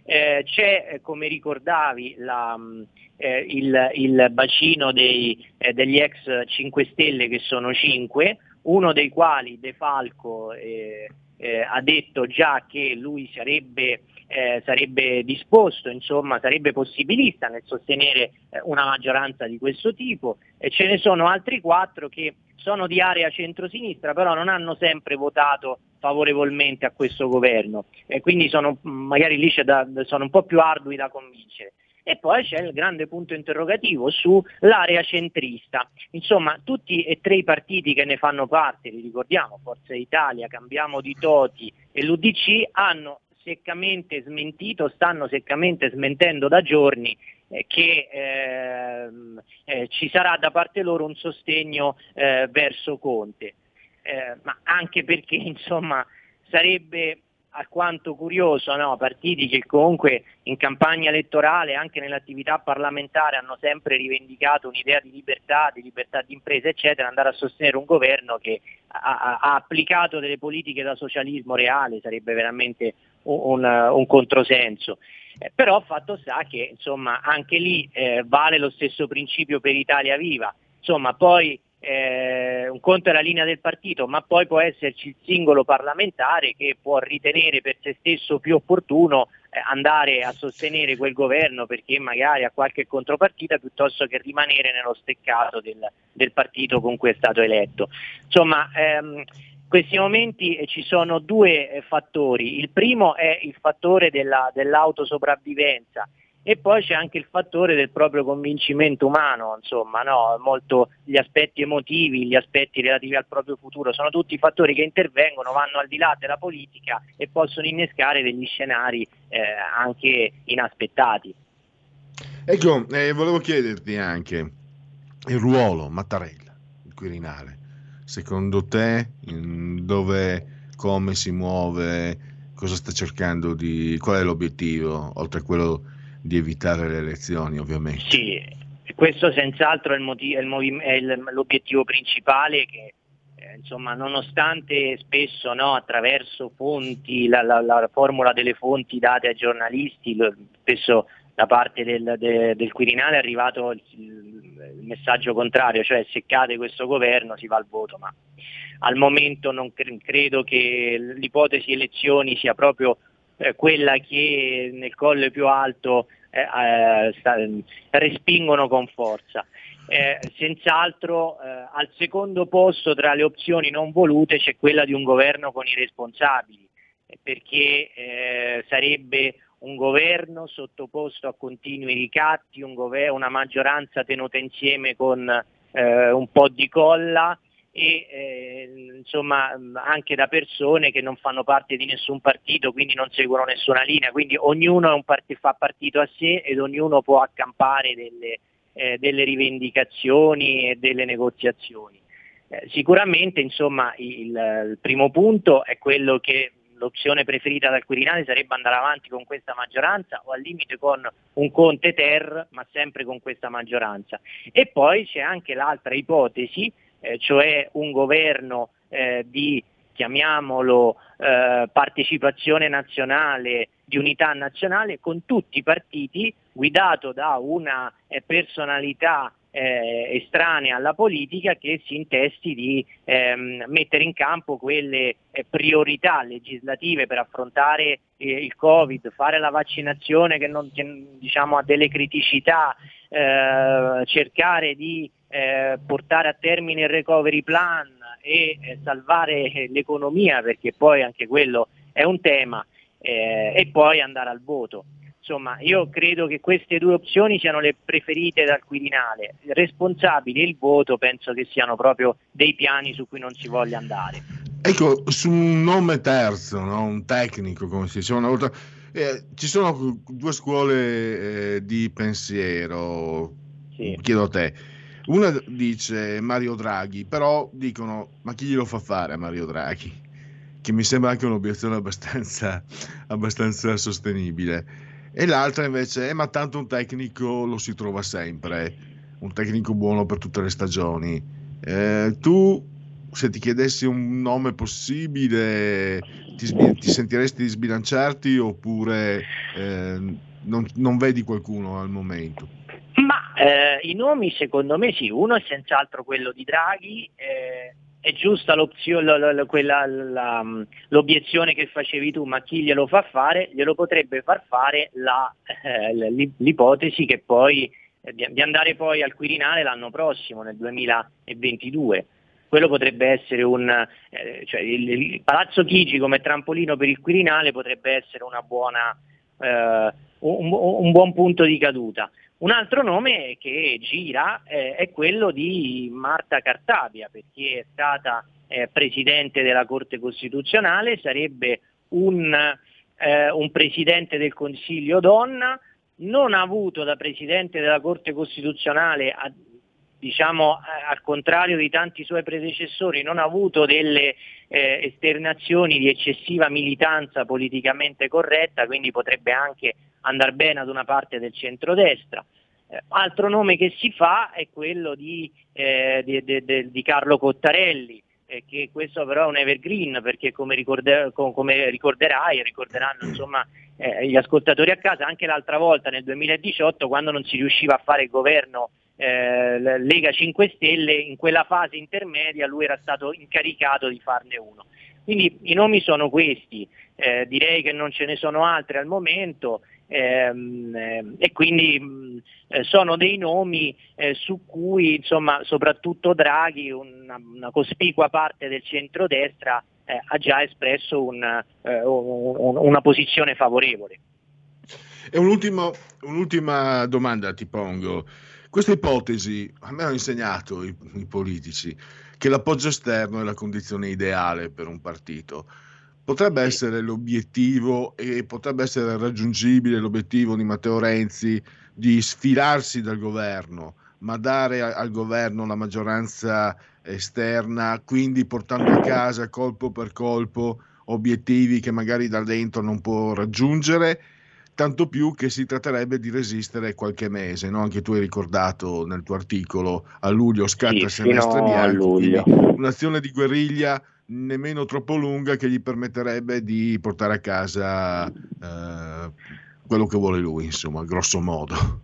Eh, c'è, eh, come ricordavi, la, mh, eh, il, il bacino dei, eh, degli ex 5 Stelle che sono 5, uno dei quali De Falco eh, eh, ha detto già che lui sarebbe, eh, sarebbe disposto, insomma sarebbe possibilista nel sostenere eh, una maggioranza di questo tipo e ce ne sono altri quattro che sono di area centrosinistra però non hanno sempre votato favorevolmente a questo governo e quindi sono, magari lì da- sono un po' più ardui da convincere. E poi c'è il grande punto interrogativo sull'area centrista. Insomma, tutti e tre i partiti che ne fanno parte, li ricordiamo, Forza Italia, Cambiamo di Toti e l'UDC, hanno seccamente smentito, stanno seccamente smentendo da giorni eh, che ehm, eh, ci sarà da parte loro un sostegno eh, verso Conte. Eh, ma anche perché insomma sarebbe alquanto curioso, no? partiti che comunque in campagna elettorale, anche nell'attività parlamentare, hanno sempre rivendicato un'idea di libertà, di libertà di impresa, eccetera, andare a sostenere un governo che ha, ha- applicato delle politiche da socialismo reale, sarebbe veramente un- un controsenso. Eh, però fatto sta che insomma, anche lì eh, vale lo stesso principio per Italia Viva. Insomma, poi eh, un conto è la linea del partito, ma poi può esserci il singolo parlamentare che può ritenere per se stesso più opportuno eh, andare a sostenere quel governo perché magari ha qualche contropartita piuttosto che rimanere nello steccato del, del partito con cui è stato eletto. Insomma, ehm, in questi momenti eh, ci sono due eh, fattori. Il primo è il fattore della, dell'autosopravvivenza e poi c'è anche il fattore del proprio convincimento umano, insomma, no? Molto gli aspetti emotivi, gli aspetti relativi al proprio futuro, sono tutti fattori che intervengono, vanno al di là della politica e possono innescare degli scenari eh, anche inaspettati. Ecco, eh, volevo chiederti anche il ruolo Mattarella, il Quirinale. Secondo te, dove, come si muove, cosa sta cercando di... qual è l'obiettivo, oltre a quello di evitare le elezioni, ovviamente? Sì, questo senz'altro è, il moti- è il movi- è il- l'obiettivo principale che eh, insomma, nonostante spesso no, attraverso fonti, la, la- la formula delle fonti date ai giornalisti, spesso da parte del, de- del Quirinale è arrivato il, il messaggio contrario, cioè se cade questo governo si va al voto, ma al momento non cre- credo che l'ipotesi elezioni sia proprio eh, quella che nel colle più alto eh, eh, sta- respingono con forza. Eh, senz'altro eh, al secondo posto tra le opzioni non volute c'è quella di un governo con i responsabili, eh, perché eh, sarebbe un governo sottoposto a continui ricatti, un gover- una maggioranza tenuta insieme con un po' di colla e eh, insomma anche da persone che non fanno parte di nessun partito, quindi non seguono nessuna linea, quindi ognuno part- fa partito a sé ed ognuno può accampare delle, eh, delle rivendicazioni e delle negoziazioni. Eh, sicuramente insomma il, il primo punto è quello che l'opzione preferita dal Quirinale sarebbe andare avanti con questa maggioranza o al limite con un Conte Ter, ma sempre con questa maggioranza. E poi c'è anche l'altra ipotesi, eh, cioè un governo eh, di, chiamiamolo, eh, partecipazione nazionale, di unità nazionale, con tutti i partiti, guidato da una eh, personalità eh, estranea alla politica che si intesti di ehm, mettere in campo quelle eh, priorità legislative per affrontare eh, il Covid, fare la vaccinazione che, non, che, diciamo, ha delle criticità, eh, cercare di eh, portare a termine il recovery plan e eh, salvare eh, l'economia perché poi anche quello è un tema eh, e poi andare al voto. Insomma, io credo che queste due opzioni siano le preferite dal Quirinale. Il responsabile il voto penso che siano proprio dei piani su cui non si voglia andare. Ecco, su un nome terzo, no? un tecnico, come si diceva una volta, eh, ci sono due scuole eh, di pensiero, chiedo a te. Una dice Mario Draghi, però dicono, ma chi glielo fa fare a Mario Draghi? Che mi sembra anche un'obiezione abbastanza, abbastanza sostenibile. E l'altra invece, eh, ma tanto un tecnico lo si trova sempre, un tecnico buono per tutte le stagioni. Eh, tu, se ti chiedessi un nome possibile, ti, ti sentiresti di sbilanciarti oppure eh, non, non vedi qualcuno al momento? Ma eh, i nomi secondo me sì, uno è senz'altro quello di Draghi, eh, è giusta l'opzio- la- la- la- quella- la- l'obiezione che facevi tu, ma chi glielo fa fare? Glielo potrebbe far fare la, eh, l'ipotesi che poi eh, di andare poi al Quirinale l'anno prossimo, nel 2022. Quello potrebbe essere un, eh, cioè il, il Palazzo Chigi come trampolino per il Quirinale potrebbe essere buona, eh, un, un buon punto di caduta. Un altro nome che gira eh, è quello di Marta Cartabia, perché è stata eh, presidente della Corte Costituzionale, sarebbe un, eh, un presidente del Consiglio donna, non ha avuto da presidente della Corte Costituzionale, a- diciamo al contrario di tanti suoi predecessori, non ha avuto delle eh, esternazioni di eccessiva militanza politicamente corretta, quindi potrebbe anche andare bene ad una parte del centrodestra. Eh, altro nome che si fa è quello di, eh, di- de- di Carlo Cottarelli, eh, che questo però è un evergreen perché come, ricorde- co- come ricorderai e ricorderanno insomma, eh, gli ascoltatori a casa, anche l'altra volta nel 2018 quando non si riusciva a fare il governo eh, Lega 5 Stelle, in quella fase intermedia lui era stato incaricato di farne uno. Quindi i nomi sono questi, eh, direi che non ce ne sono altri al momento ehm, eh, e quindi mh, eh, sono dei nomi eh, su cui insomma, soprattutto Draghi, una, una cospicua parte del centrodestra, eh, ha già espresso un, eh, un- una posizione favorevole. E un'ultima, un'ultima domanda ti pongo. Questa ipotesi, a me hanno insegnato i, i politici che l'appoggio esterno è la condizione ideale per un partito. Potrebbe essere l'obiettivo e potrebbe essere raggiungibile l'obiettivo di Matteo Renzi di sfilarsi dal governo, ma dare al governo la maggioranza esterna, quindi portando a casa colpo per colpo obiettivi che magari da dentro non può raggiungere tanto più che si tratterebbe di resistere qualche mese, no? anche tu hai ricordato nel tuo articolo a luglio scatta il Sì, semestre bianco, un'azione di guerriglia nemmeno troppo lunga che gli permetterebbe di portare a casa eh, quello che vuole lui, insomma, grosso modo.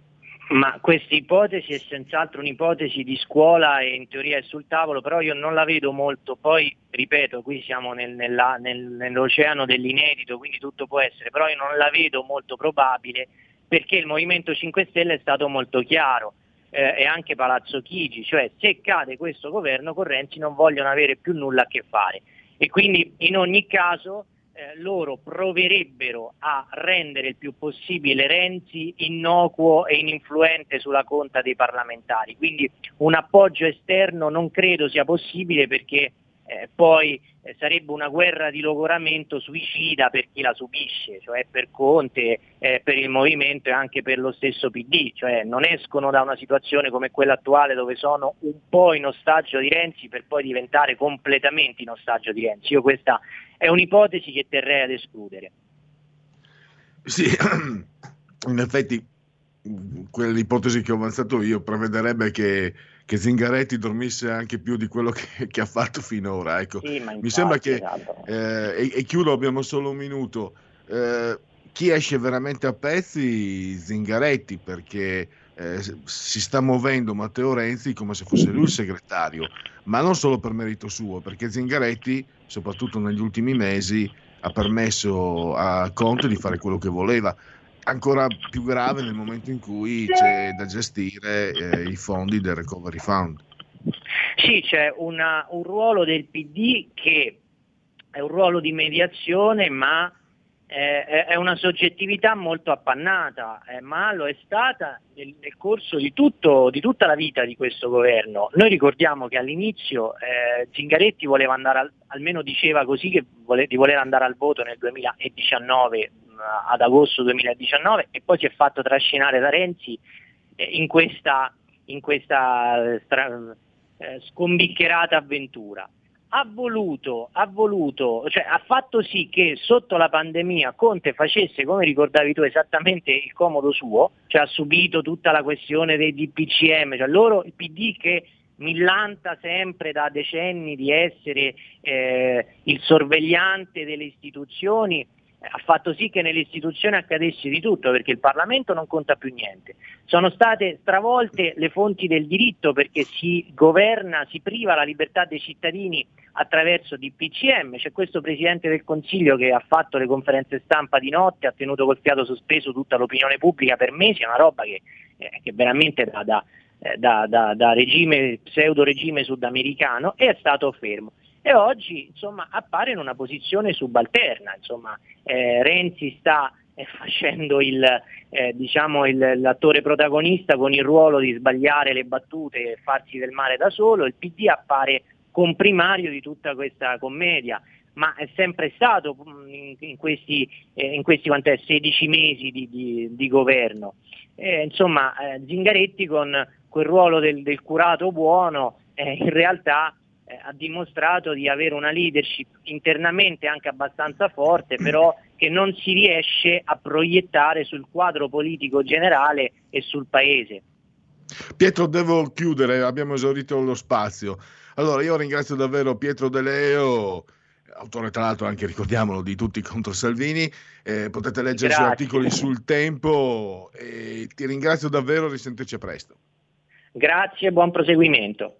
Ma questa ipotesi è senz'altro un'ipotesi di scuola e in teoria è sul tavolo, però io non la vedo molto. Poi, ripeto, qui siamo nel- nella- nel- nell'oceano dell'inedito, quindi tutto può essere, però io non la vedo molto probabile perché il Movimento 5 Stelle è stato molto chiaro eh, e anche Palazzo Chigi, cioè se cade questo governo con Renzi non vogliono avere più nulla a che fare e quindi in ogni caso eh, loro proverebbero a rendere il più possibile Renzi innocuo e ininfluente sulla conta dei parlamentari. Quindi un appoggio esterno non credo sia possibile perché eh, poi eh, sarebbe una guerra di logoramento suicida per chi la subisce, cioè per Conte, eh, per il movimento e anche per lo stesso PD, cioè non escono da una situazione come quella attuale dove sono un po' in ostaggio di Renzi per poi diventare completamente in ostaggio di Renzi. Io questa è un'ipotesi che terrei ad escludere. Sì, in effetti quell'ipotesi che ho avanzato io prevederebbe che, che Zingaretti dormisse anche più di quello che, che ha fatto finora. Ecco. Sì, ma Mi infatti, sembra che, esatto. eh, e, e chiudo, abbiamo solo un minuto, eh, chi esce veramente a pezzi Zingaretti perché eh, si sta muovendo Matteo Renzi come se fosse lui il segretario, ma non solo per merito suo, perché Zingaretti, soprattutto negli ultimi mesi, ha permesso a Conte di fare quello che voleva. Ancora più grave nel momento in cui c'è da gestire eh, i fondi del Recovery Fund. Sì, c'è una- un ruolo del PD che è un ruolo di mediazione, ma è- una soggettività molto appannata, eh, ma lo è stata nel, nel corso di, tutto- di tutta la vita di questo governo. Noi ricordiamo che all'inizio eh, Zingaretti voleva andare, al- almeno diceva così, che vole- di voler andare al voto nel 2019, mh, ad agosto 2019, e poi si è fatto trascinare da Renzi eh, in questa, in questa eh, stra- scombiccherata avventura. Ha voluto, ha voluto, cioè ha fatto sì che sotto la pandemia Conte facesse, come ricordavi tu, esattamente il comodo suo, cioè ha subito tutta la questione dei DPCM, cioè loro, il PD che millanta sempre da decenni di essere eh, il sorvegliante delle istituzioni, ha fatto sì che nelle istituzioni accadesse di tutto, perché il Parlamento non conta più niente. Sono state stravolte le fonti del diritto perché si governa, si priva la libertà dei cittadini attraverso DPCM. C'è questo Presidente del Consiglio che ha fatto le conferenze stampa di notte, ha tenuto col fiato sospeso tutta l'opinione pubblica per mesi, è una roba che, eh, che veramente da, da- da- da regime, pseudo regime sudamericano e è stato fermo. E oggi insomma, appare in una posizione subalterna, insomma, eh, Renzi sta eh, facendo il, eh, diciamo il- l'attore protagonista con il ruolo di sbagliare le battute e farsi del male da solo, il PD appare comprimario di tutta questa commedia, ma è sempre stato mh, in, questi, eh, in questi quant'è, 16 mesi di, di- di governo. Eh, insomma, Zingaretti con quel ruolo del, del curato buono eh, in realtà eh, ha dimostrato di avere una leadership internamente anche abbastanza forte, però che non si riesce a proiettare sul quadro politico generale e sul paese. Pietro, devo chiudere, abbiamo esaurito lo spazio. Allora, io ringrazio davvero Pietro De Leo, autore tra l'altro anche, ricordiamolo, di Tutti contro Salvini. Eh, potete leggere i suoi articoli sul tempo e ti ringrazio davvero, risentirci presto. Grazie, buon proseguimento.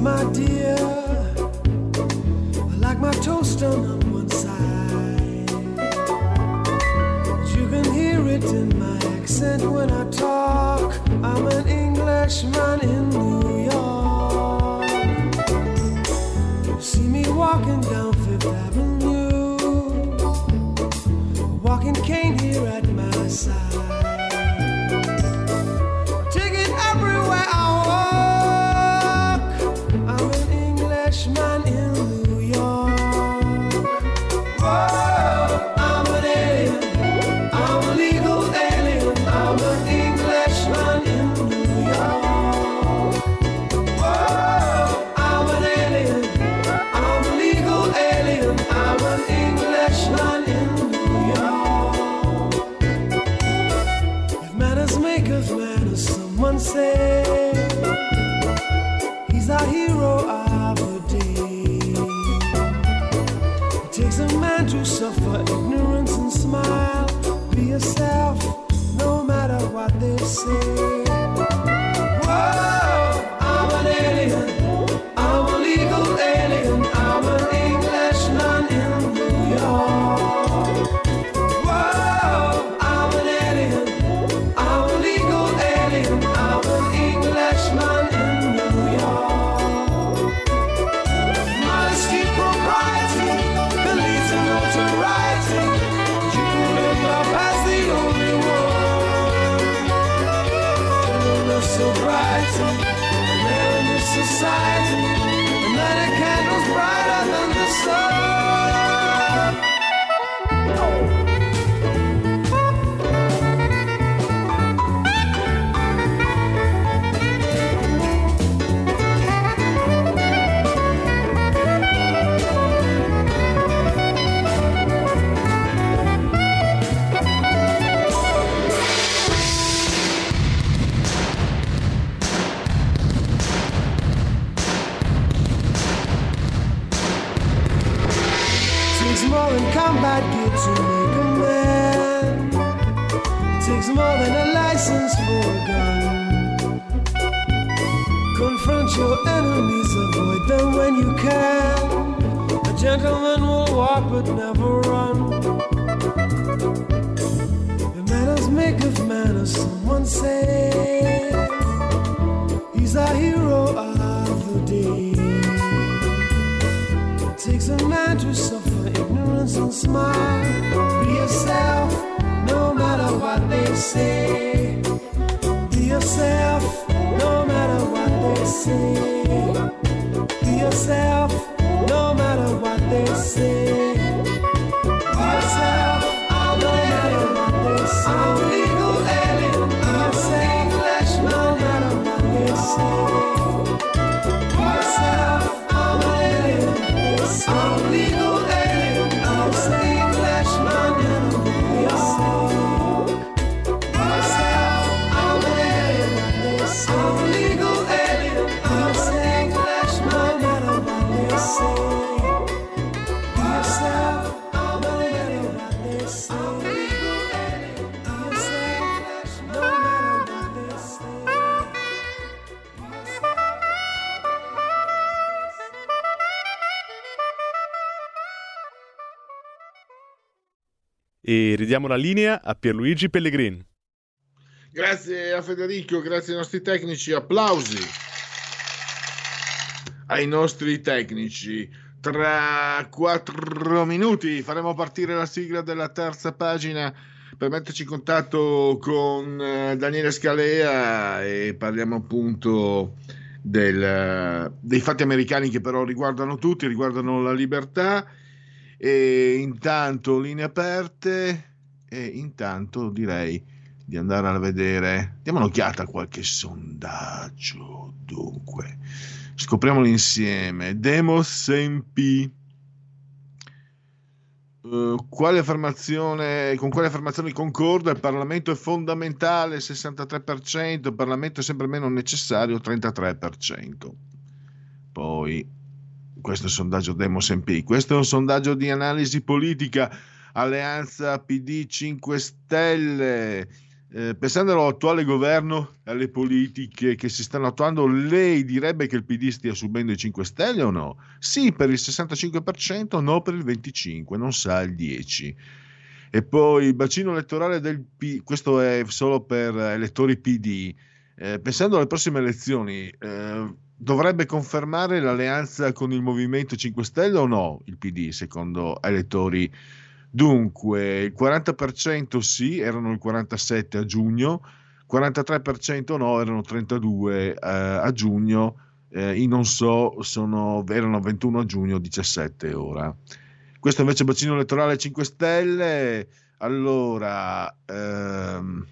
my dear. I like my toast on one side. You can hear it in my accent when I talk. I'm an Englishman in Ridiamo la linea a Pierluigi Pellegrini. Grazie a Federico, grazie ai nostri tecnici, applausi ai nostri tecnici. Tra quattro minuti faremo partire la sigla della terza pagina per metterci in contatto con eh, Daniele Scalea e parliamo appunto del, dei fatti americani che però riguardano tutti, riguardano la libertà. E intanto linee aperte e intanto direi di andare a vedere, diamo un'occhiata a qualche sondaggio dunque, scopriamolo insieme, Demos MP Uh, quale affermazione, con quale affermazioni concorda? Il Parlamento è fondamentale, 63%, il Parlamento è sempre meno necessario, 33%. Poi, questo è il sondaggio Demos MP, questo è un sondaggio di analisi politica, Alleanza PD 5 Stelle, eh, pensando all'attuale governo e alle politiche che si stanno attuando, lei direbbe che il PD stia subendo i 5 Stelle o no? Sì per il 65%, no per il 25%, non sa il 10%. E poi il bacino elettorale del PD, questo è solo per elettori PD, eh, pensando alle prossime elezioni, eh, dovrebbe confermare l'alleanza con il Movimento 5 Stelle o no il PD, secondo elettori PD? Dunque, il 40% sì, erano il 47 a giugno, 43% no, erano 32 eh, a giugno, eh, i non so sono, erano 21 a giugno, 17 ora. Questo invece bacino elettorale 5 Stelle, allora, ehm,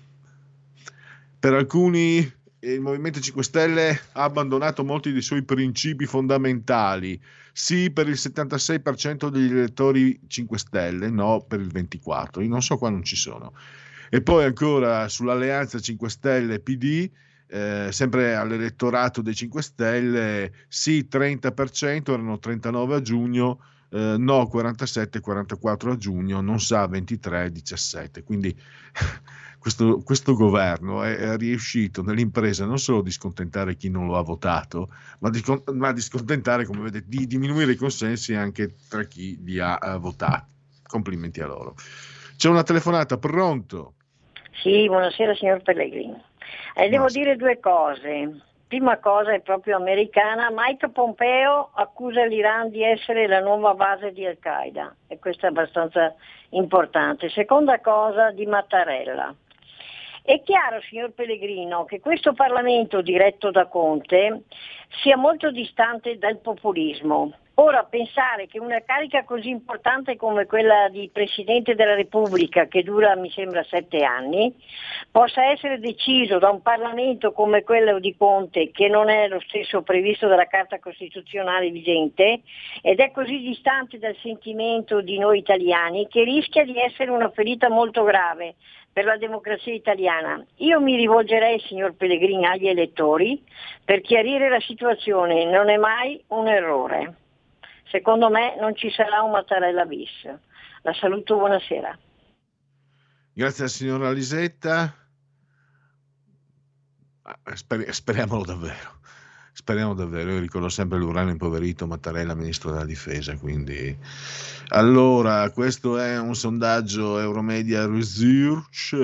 per alcuni il Movimento 5 Stelle ha abbandonato molti dei suoi principi fondamentali. Sì per il 76% degli elettori 5 Stelle, no per il 24%. Io non so qua non ci sono. E poi ancora sull'alleanza 5 Stelle PD, eh, sempre all'elettorato dei 5 Stelle, sì 30%, erano 39 a giugno, eh, no 47, 44 a giugno, non sa 23, 17. Quindi questo, questo governo è, è, riuscito nell'impresa non solo di scontentare chi non lo ha votato, ma di, ma di scontentare, come vedete, di diminuire i consensi anche tra chi li ha uh, votati. Complimenti a loro. C'è una telefonata, pronto? Sì, buonasera signor Pellegrini. Eh, devo dire due cose. Prima cosa è proprio americana, Mike Pompeo accusa l'Iran di essere la nuova base di Al-Qaeda e questo è abbastanza importante. Seconda cosa di Mattarella. È chiaro, signor Pellegrino, che questo Parlamento diretto da Conte sia molto distante dal populismo. Ora pensare che una carica così importante come quella di Presidente della Repubblica, che dura mi sembra sette anni, possa essere deciso da un Parlamento come quello di Conte, che non è lo stesso previsto dalla Carta Costituzionale vigente, ed è così distante dal sentimento di noi italiani che rischia di essere una ferita molto grave per la democrazia italiana. Io mi rivolgerei, signor Pellegrini, agli elettori per chiarire la situazione, non è mai un errore. Secondo me non ci sarà un Mattarella bis. La saluto, buonasera. Grazie signora Lisetta. Ah, sper- speriamolo davvero. Speriamo davvero, io ricordo sempre l'uranio impoverito, Mattarella, ministro della difesa, quindi... Allora, questo è un sondaggio Euromedia Research,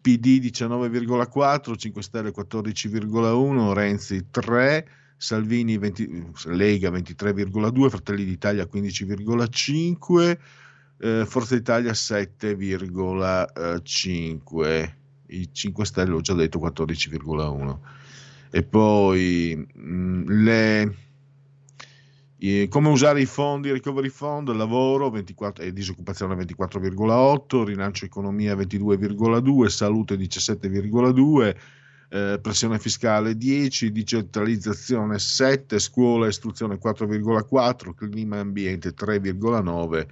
PD 19,4, 5 Stelle 14,1, Renzi 3, Salvini 20, Lega 23,2, Fratelli d'Italia 15,5, eh, Forza Italia 7,5, i 5 Stelle ho già detto 14,1 e poi mh, mm, le, eh, come usare i fondi recovery fund, lavoro 24, e disoccupazione 24,8, rilancio economia 22,2, salute 17,2, eh, pressione fiscale 10, digitalizzazione 7, scuola e istruzione 4,4, clima e ambiente 3,9,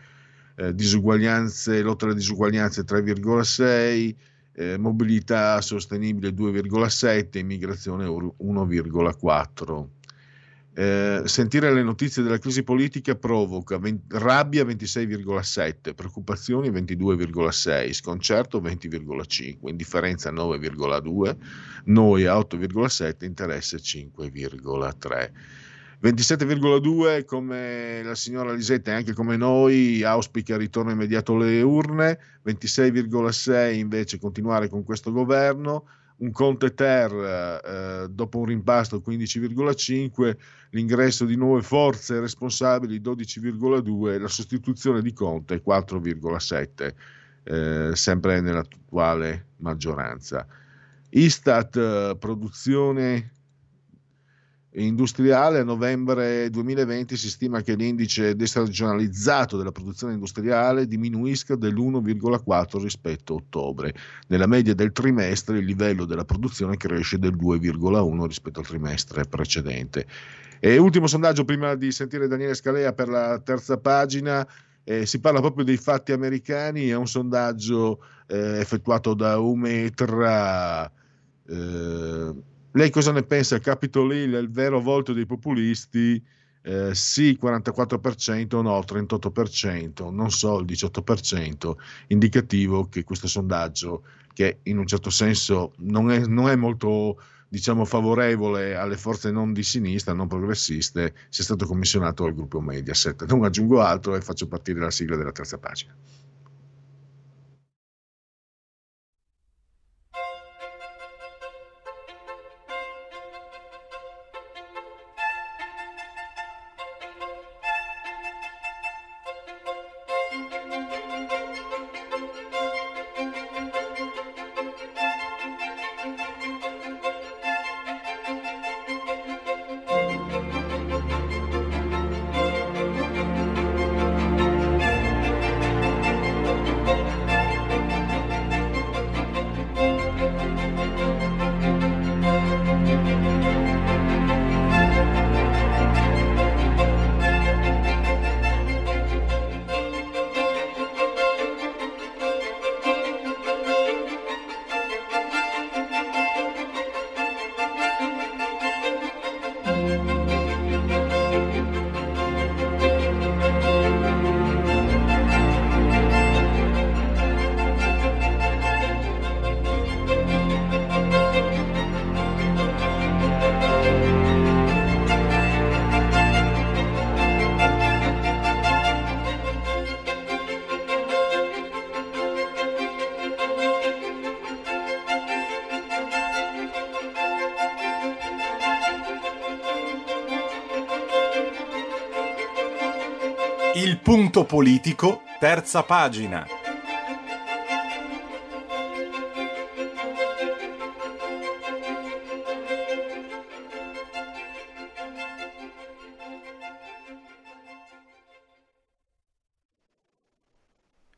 eh, disuguaglianze, lotta alle disuguaglianze 3,6, eh, mobilità sostenibile 2,7, immigrazione 1,4. Eh, sentire le notizie della crisi politica provoca 20, rabbia 26,7, preoccupazioni 22,6, sconcerto 20,5, indifferenza 9,2, noia 8,7, interesse 5,3. 27,2 come la signora Lisetta e anche come noi auspica il ritorno immediato alle urne, 26,6 invece continuare con questo governo, un Conte Ter eh, dopo un rimpasto 15,5, l'ingresso di nuove forze responsabili 12,2, la sostituzione di Conte 4,7, eh, sempre nell'attuale maggioranza. Istat eh, produzione industriale a novembre 2020 si stima che l'indice destagionalizzato della produzione industriale diminuisca dell'1,4 rispetto a ottobre. Nella media del trimestre il livello della produzione cresce del 2,1 rispetto al trimestre precedente. E ultimo sondaggio prima di sentire Daniele Scalea per la terza pagina. Eh, si parla proprio dei fatti americani, è un sondaggio eh, effettuato da Umetra. Eh, lei cosa ne pensa? Capitol Hill è il vero volto dei populisti? Eh, sì, 44%, no, 38%, non so, il 18%, indicativo che questo sondaggio, che in un certo senso non è, non è molto diciamo favorevole alle forze non di sinistra, non progressiste, sia stato commissionato al gruppo Mediaset. Non aggiungo altro e faccio partire la sigla della terza pagina. Politico, terza pagina.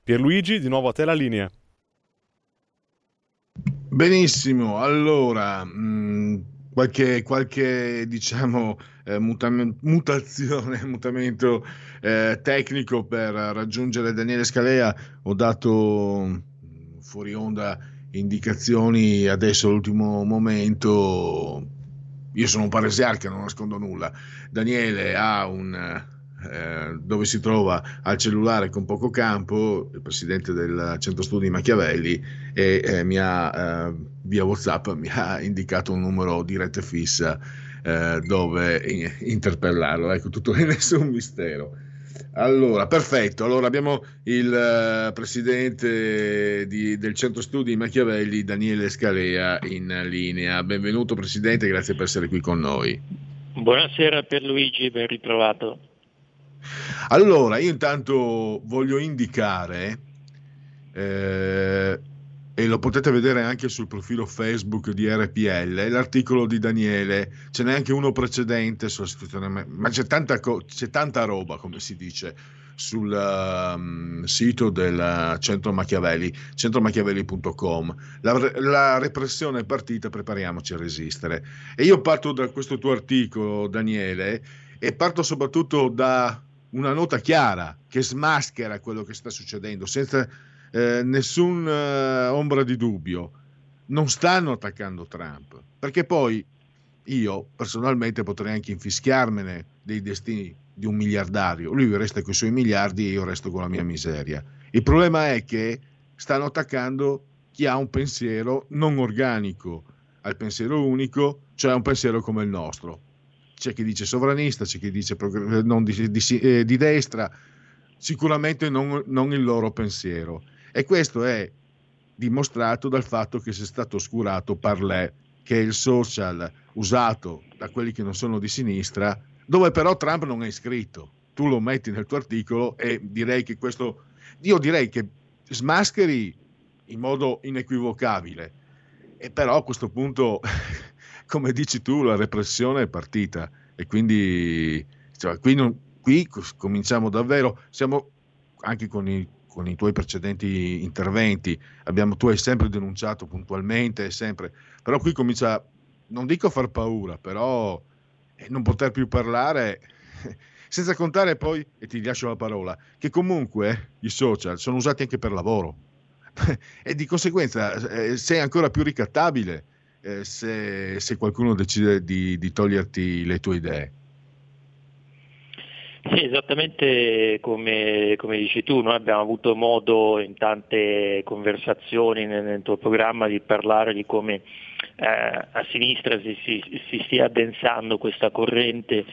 Pierluigi, di nuovo a te la linea. Benissimo, allora, mh, qualche, qualche diciamo, eh, mutam- mutazione, mutamento eh, tecnico per raggiungere Daniele Scalea. Ho dato fuori onda indicazioni adesso all'ultimo momento. Io sono un paresiarca, non nascondo nulla. Daniele ha un eh, dove si trova al cellulare con poco campo, il presidente del centro studi Machiavelli, e eh, mi ha eh, via WhatsApp mi ha indicato un numero di rete fissa eh, dove interpellarlo. Ecco, tutto è nessun mistero. Allora, perfetto. Allora abbiamo il uh, presidente di, del centro studi Machiavelli, Daniele Scalea, in linea. Benvenuto presidente, grazie per essere qui con noi. Buonasera per Luigi, ben ritrovato. Allora, io intanto voglio indicare, eh, e lo potete vedere anche sul profilo Facebook di RPL, l'articolo di Daniele, ce n'è anche uno precedente sulla situazione, ma c'è tanta, c'è tanta roba, come si dice, sul um, sito del Centro Machiavelli, centromachiavelli.com. La, la, repressione è partita, prepariamoci a resistere. E io parto da questo tuo articolo, Daniele, e parto soprattutto da una nota chiara che smaschera quello che sta succedendo senza eh, nessuna eh, ombra di dubbio. Non stanno attaccando Trump, perché poi io personalmente potrei anche infischiarmene dei destini di un miliardario. Lui resta con i suoi miliardi e io resto con la mia miseria. Il problema è che stanno attaccando chi ha un pensiero non organico al pensiero unico, cioè un pensiero come il nostro c'è chi dice sovranista, c'è chi dice non di, di, eh, di destra, sicuramente non, non, il loro pensiero. E questo è dimostrato dal fatto che sia stato oscurato Parlè, che è il social usato da quelli che non sono di sinistra, dove però Trump non è iscritto. Tu lo metti nel tuo articolo e direi che questo, io direi che smascheri in modo inequivocabile, e però a questo punto, come dici tu, la repressione è partita e quindi cioè, qui, non, qui cominciamo davvero, siamo anche con i con i tuoi precedenti interventi, abbiamo, tu hai sempre denunciato puntualmente, sempre, però qui comincia, non dico a far paura, però eh, non poter più parlare, senza contare poi, e ti lascio la parola, che comunque i social sono usati anche per lavoro e di conseguenza eh, sei ancora più ricattabile eh, se, se, qualcuno decide di, di toglierti le tue idee. Sì, esattamente come, come, dici tu, noi abbiamo avuto modo in tante conversazioni nel, nel tuo programma di parlare di come eh, a sinistra si, si, si, stia addensando questa corrente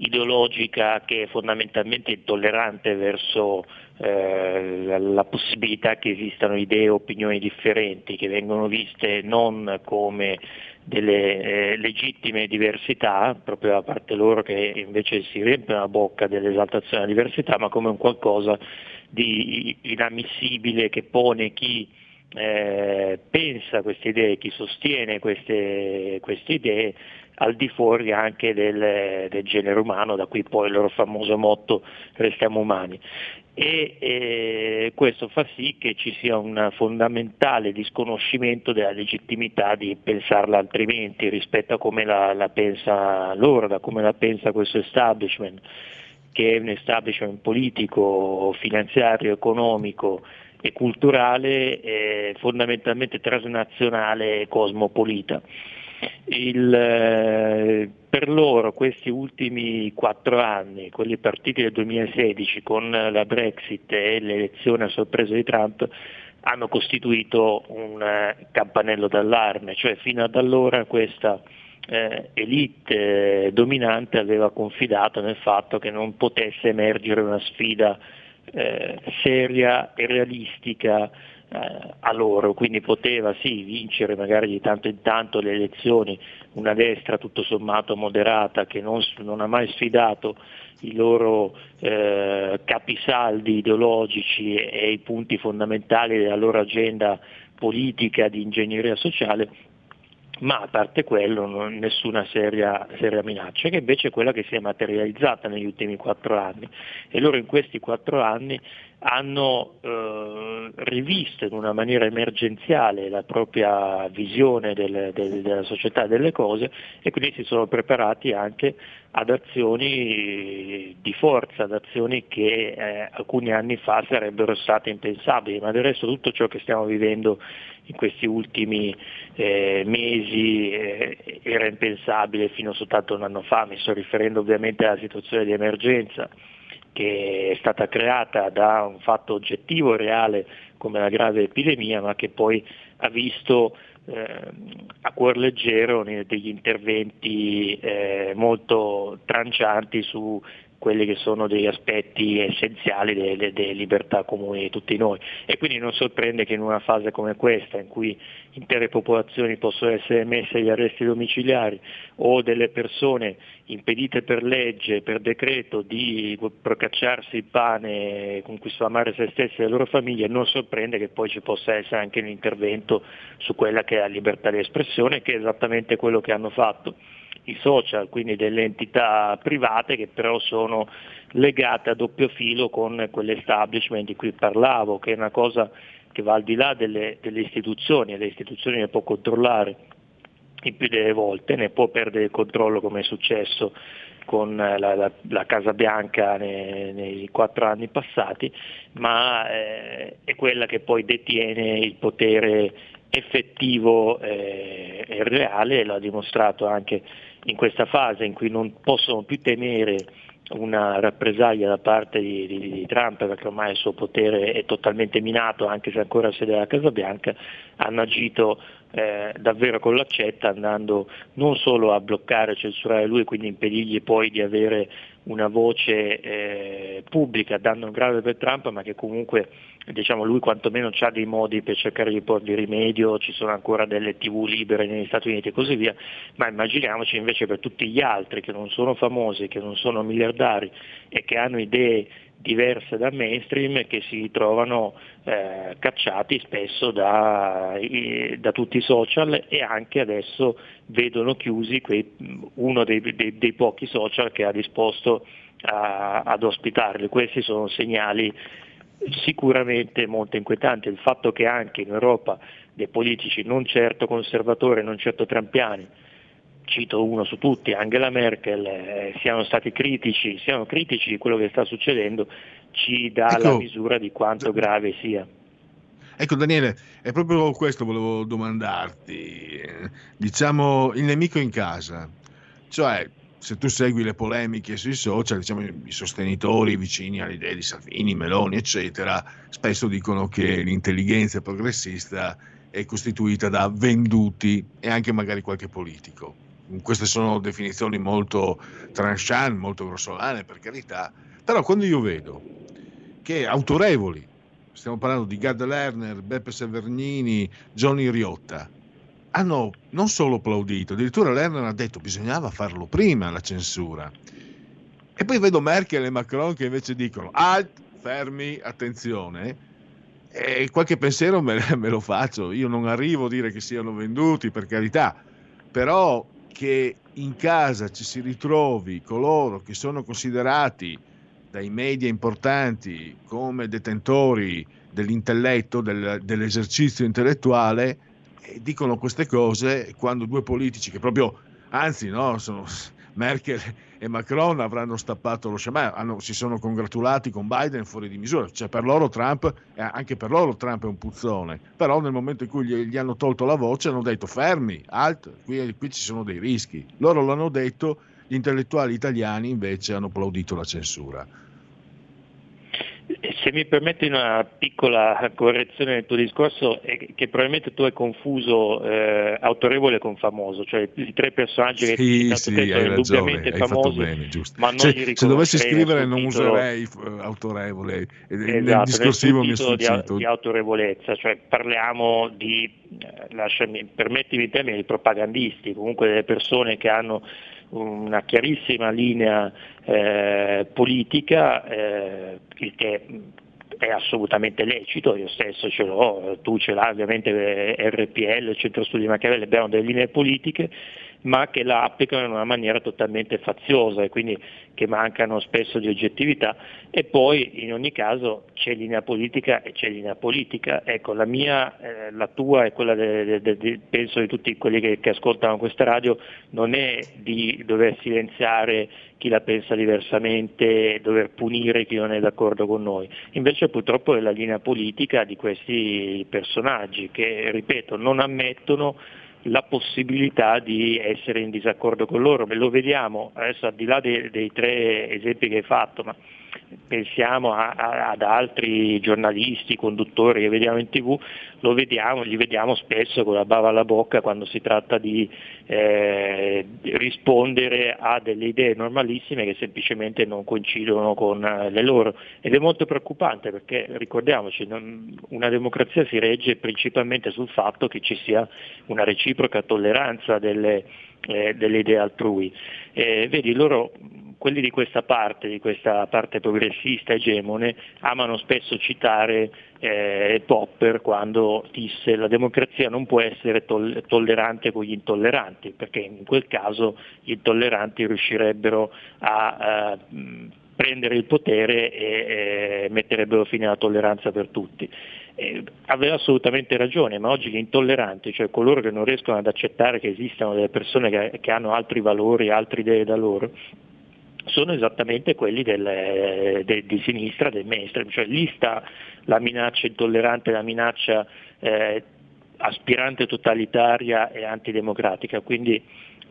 ideologica che è fondamentalmente intollerante verso eh, la, possibilità che esistano idee e opinioni differenti, che vengono viste non come delle eh, legittime diversità, proprio da parte loro che invece si riempiono la bocca dell'esaltazione della diversità, ma come un qualcosa di inammissibile che pone chi eh, pensa queste idee, chi sostiene queste, queste idee al di fuori anche del, del, genere umano, da cui poi il loro famoso motto restiamo umani e eh, questo fa sì che ci sia un fondamentale disconoscimento della legittimità di pensarla altrimenti rispetto a come la, la pensa loro, da come la pensa questo establishment, che è un establishment politico, finanziario, economico e culturale, eh, fondamentalmente transnazionale e cosmopolita. Il, eh, per loro questi ultimi quattro anni, quelli partiti nel 2016 con la Brexit e l'elezione a sorpresa di Trump, hanno costituito un eh, campanello d'allarme, cioè fino ad allora questa eh, elite eh, dominante aveva confidato nel fatto che non potesse emergere una sfida eh, seria e realistica eh, a loro, quindi poteva sì vincere magari di tanto in tanto le elezioni una destra tutto sommato moderata che non, non ha mai sfidato i loro eh, capisaldi ideologici e, e i punti fondamentali della loro agenda politica di ingegneria sociale, ma a parte quello non, nessuna seria, seria, minaccia, che invece è quella che si è materializzata negli ultimi quattro anni. E loro in questi quattro anni hanno eh, rivisto in una maniera emergenziale la propria visione del, del, della società e delle cose e quindi si sono preparati anche ad azioni di forza, ad azioni che eh, alcuni anni fa sarebbero state impensabili, ma del resto tutto ciò che stiamo vivendo in questi ultimi eh, mesi eh, era impensabile fino soltanto un anno fa, mi sto riferendo ovviamente alla situazione di emergenza che è stata creata da un fatto oggettivo e reale come la grave epidemia, ma che poi ha visto eh, a cuor leggero degli interventi eh, molto trancianti su quelli che sono degli aspetti essenziali delle, delle, libertà comuni di tutti noi. E quindi non sorprende che in una fase come questa, in cui intere popolazioni possono essere messe agli arresti domiciliari o delle persone impedite per legge, per decreto di procacciarsi il pane con cui sfamare se stessi e le loro famiglie, non sorprende che poi ci possa essere anche un intervento su quella che è la libertà di espressione, che è esattamente quello che hanno fatto i social, quindi delle entità private che però sono legate a doppio filo con quell'establishment di cui parlavo, che è una cosa che va al di là delle, delle istituzioni, e le istituzioni le può controllare il più delle volte, ne può perdere il controllo come è successo con la, la, la Casa Bianca nei, nei, quattro anni passati, ma eh, è quella che poi detiene il potere effettivo eh, e reale, lo ha dimostrato anche in questa fase in cui non possono più temere una rappresaglia da parte di, di, di, Trump perché ormai il suo potere è totalmente minato anche se ancora sede alla Casa Bianca, hanno agito eh, davvero con l'accetta andando non solo a bloccare censurare lui, quindi impedirgli poi di avere una voce eh, pubblica, dando un grave per Trump, ma che comunque diciamo, lui quantomeno ha dei modi per cercare di porvi rimedio, ci sono ancora delle tv libere negli Stati Uniti e così via, ma immaginiamoci invece per tutti gli altri che non sono famosi, che non sono miliardari e che hanno idee diverse da mainstream che si trovano eh, cacciati spesso da, da, tutti i social e anche adesso vedono chiusi quei, uno dei, dei, dei, pochi social che ha disposto a, ad ospitarli. Questi sono segnali sicuramente molto inquietanti. Il fatto che anche in Europa dei politici non certo conservatori, non certo trampiani, cito uno su tutti, Angela Merkel, eh, siano stati critici, siano critici di quello che sta succedendo, ci dà ecco, la misura di quanto grave sia. Ecco Daniele, è proprio questo volevo domandarti, diciamo il nemico in casa, cioè se tu segui le polemiche sui social, diciamo, i sostenitori vicini alle idee di Salvini, Meloni, eccetera, spesso dicono che l'intelligenza progressista è costituita da venduti e anche magari qualche politico. Queste sono definizioni molto tranchant, molto grossolane per carità, però quando io vedo che autorevoli, stiamo parlando di Gad Lerner, Beppe Severnini, Johnny Riotta, hanno non solo applaudito, addirittura Lerner ha detto che bisognava farlo prima la censura. E poi vedo Merkel e Macron che invece dicono alt, fermi, attenzione. E qualche pensiero me, me lo faccio. Io non arrivo a dire che siano venduti, per carità, però che in casa ci si ritrovi coloro che sono considerati dai media importanti come detentori dell'intelletto, del, dell'esercizio intellettuale, dicono queste cose quando due politici che proprio, anzi, no, sono, Merkel e Macron avranno stappato lo sciamano, si sono congratulati con Biden fuori di misura, cioè per loro Trump, eh, anche per loro Trump è un puzzone, però nel momento in cui gli, gli hanno tolto la voce hanno detto fermi, alt, qui, qui ci sono dei rischi, loro l'hanno detto, gli intellettuali italiani invece hanno applaudito la censura. Se mi permetti una piccola correzione nel tuo discorso, è che probabilmente tu hai confuso eh, autorevole con famoso, cioè i tre personaggi sì, che hai sì, te sono indubbiamente famosi, bene, ma non cioè, li Se dovessi scrivere non titolo... userei uh, autorevole, esatto, nel discorsivo nel mi è. Di, di autorevolezza, cioè parliamo di, eh, lasciami, permettimi il termine, di propagandisti, comunque delle persone che hanno una chiarissima linea eh, politica, eh, il che è assolutamente lecito, io stesso ce l'ho, tu ce l'hai ovviamente eh, RPL, Centro Studi Machiavelli, abbiamo delle linee politiche, ma che la applicano in una maniera totalmente faziosa e quindi che mancano spesso di oggettività e poi in ogni caso c'è linea politica e c'è linea politica. Ecco, la mia, eh, la tua e quella de, de, de, penso di tutti quelli che, che ascoltano questa radio non è di dover silenziare chi la pensa diversamente, dover punire chi non è d'accordo con noi. Invece purtroppo è la linea politica di questi personaggi che, ripeto, non ammettono la possibilità di essere in disaccordo con loro. Lo vediamo adesso al di là dei, dei tre esempi che hai fatto, ma pensiamo a, a, ad altri giornalisti, conduttori che vediamo in tv, lo vediamo, li vediamo spesso con la bava alla bocca quando si tratta di eh, rispondere a delle idee normalissime che semplicemente non coincidono con eh, le loro. Ed è molto preoccupante perché ricordiamoci, non, una democrazia si regge principalmente sul fatto che ci sia una reciproca tolleranza delle, eh, delle idee altrui. Eh, vedi, loro quelli di questa parte, di questa parte progressista egemone, amano spesso citare eh, Popper quando disse la democrazia non può essere toll- tollerante con gli intolleranti, perché in quel caso gli intolleranti riuscirebbero a uh, prendere il potere e eh, metterebbero fine alla tolleranza per tutti. Eh, aveva assolutamente ragione, ma oggi gli intolleranti, cioè coloro che non riescono ad accettare che esistano delle persone che, che hanno altri valori, altre idee da loro, sono esattamente quelli del, de, di sinistra, del mainstream, cioè lì sta la minaccia intollerante, la minaccia eh, aspirante totalitaria e antidemocratica, quindi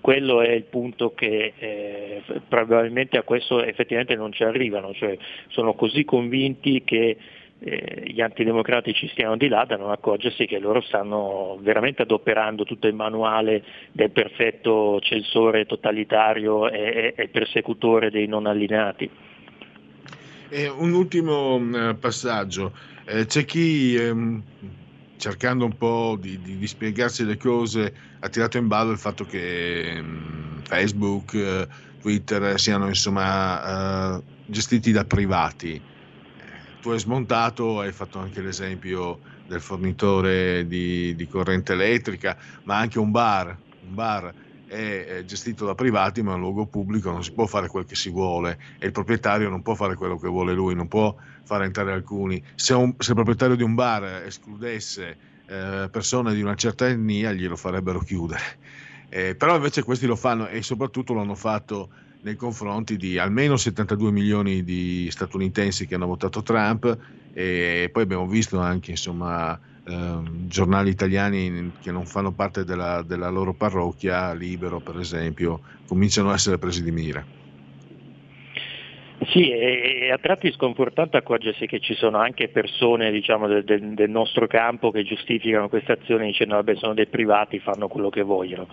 quello è il punto che eh, probabilmente a questo effettivamente non ci arrivano, cioè sono così convinti che eh, gli antidemocratici stiano di là da non accorgersi che loro stanno veramente adoperando tutto il manuale del perfetto censore totalitario e, e persecutore dei non allineati. E un ultimo uh, passaggio. Eh, c'è chi, ehm, cercando un po' di, di, di, spiegarsi le cose, ha tirato in ballo il fatto che ehm, Facebook, eh, Twitter siano insomma eh, gestiti da privati. Eh, tu hai smontato, hai fatto anche l'esempio del fornitore di, di corrente elettrica, ma anche un bar, un bar è gestito da privati, ma è un luogo pubblico, non si può fare quel che si vuole e il proprietario non può fare quello che vuole lui, non può fare entrare alcuni. Se, un, se il proprietario di un bar escludesse eh, persone di una certa etnia, glielo farebbero chiudere. Eh, però invece questi lo fanno e soprattutto lo hanno fatto nei confronti di almeno 72 milioni di statunitensi che hanno votato Trump e poi abbiamo visto anche insomma giornali italiani che non fanno parte della, della loro parrocchia, Libero per esempio, cominciano a essere presi di mira. Sì, è a tratti sconfortante accorgersi che ci sono anche persone diciamo, del, del, nostro campo che giustificano queste azioni dicendo vabbè sono dei privati, fanno quello che vogliono,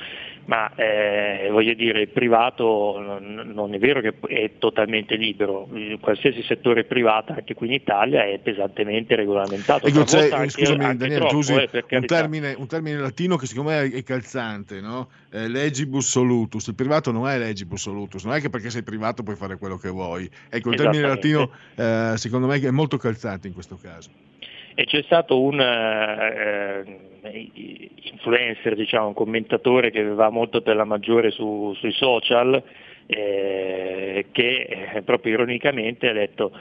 ma eh, voglio dire il privato non, è vero che è totalmente libero, qualsiasi settore privato anche qui in Italia è pesantemente regolamentato. Ecco, anche, scusami anche Daniele, troppo, scusi, eh, un, termine, un, termine, latino che secondo me è calzante, no? Eh, legibus solutus, il privato non è legibus solutus, non è che perché sei privato puoi fare quello che vuoi. Ecco, il termine latino eh, secondo me è molto calzante in questo caso. E c'è stato un eh, influencer, diciamo, un commentatore che va molto per la maggiore su, sui social, eh, che eh, proprio ironicamente ha detto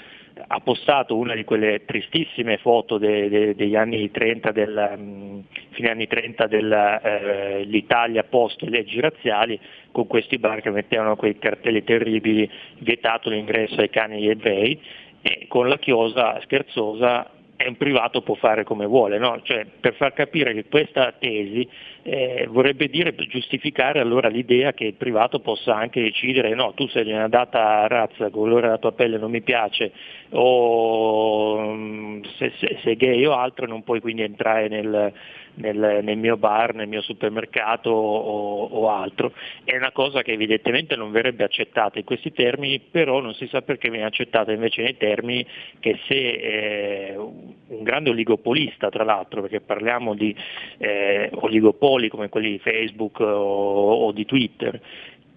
ha postato una di quelle tristissime foto de, de, degli anni 30 del, um, fine anni 30 dell'Italia uh, post leggi razziali con questi bar che mettevano quei cartelli terribili vietato l'ingresso ai cani e ebrei e con la chiosa scherzosa è un privato può fare come vuole, no? cioè, per far capire che questa tesi eh, vorrebbe dire giustificare allora l'idea che il privato possa anche decidere no, tu sei di una data razza, colore della tua pelle non mi piace, o mm, se, se, se gay o altro non puoi quindi entrare nel, nel, nel mio bar, nel mio supermercato o, o, altro. È una cosa che evidentemente non verrebbe accettata in questi termini, però non si sa perché viene accettata invece nei termini che se eh, un grande oligopolista, tra l'altro, perché parliamo di eh, oligopoli come quelli di Facebook o, o di Twitter,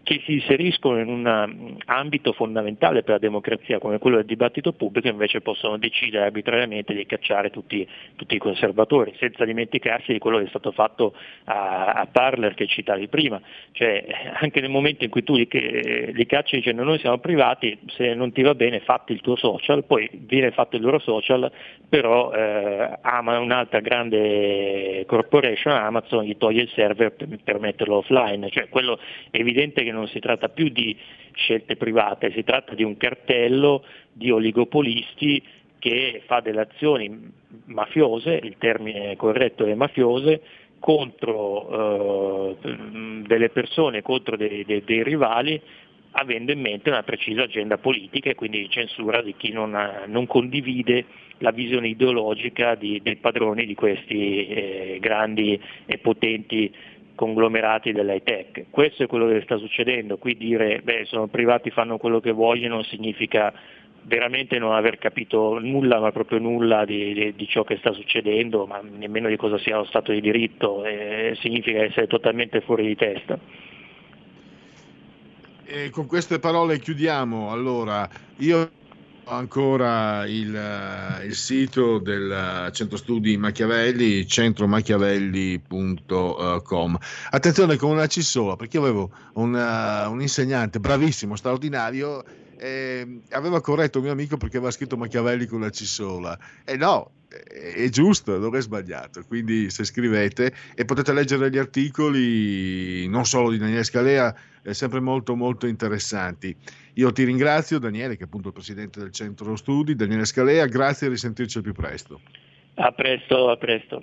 che si inseriscono in un um, ambito fondamentale per la democrazia come quello del dibattito pubblico invece possono decidere arbitrariamente di cacciare tutti, tutti i conservatori, senza dimenticarsi di quello che è stato fatto a, a Parler che citavi prima, cioè anche nel momento in cui tu li, li cacci dicendo noi siamo privati, se non ti va bene fatti il tuo social, poi viene fatto il loro social, però eh, ama un'altra grande corporation, Amazon, gli toglie il server per, per metterlo offline, cioè quello è evidente che non si tratta più di scelte private, si tratta di un cartello di oligopolisti che fa delle azioni mafiose, il termine corretto è mafiose, contro eh, delle persone, contro dei, dei, dei, rivali, avendo in mente una precisa agenda politica e quindi di censura di chi non, non condivide la visione ideologica di, dei padroni di questi eh, grandi e potenti conglomerati dell'high tech. Questo è quello che sta succedendo, qui dire beh sono privati, fanno quello che vogliono significa veramente non aver capito nulla, ma proprio nulla di, di, di ciò che sta succedendo, ma nemmeno di cosa sia lo Stato di diritto, eh, significa essere totalmente fuori di testa. E con queste parole chiudiamo. Allora, io ancora il, eh, il, sito del centro studi Machiavelli, centromachiavelli.com. Attenzione con una C sola, perché avevo una, uh, un insegnante bravissimo, straordinario, e aveva corretto un mio amico perché aveva scritto Machiavelli con la C sola. E no, è giusto, non è sbagliato. Quindi se scrivete e potete leggere gli articoli non solo di Daniele Scalea, sempre molto molto interessanti. Io ti ringrazio Daniele, che è appunto il presidente del centro studi, Daniele Scalea, grazie e risentirci al più presto. A presto, a presto.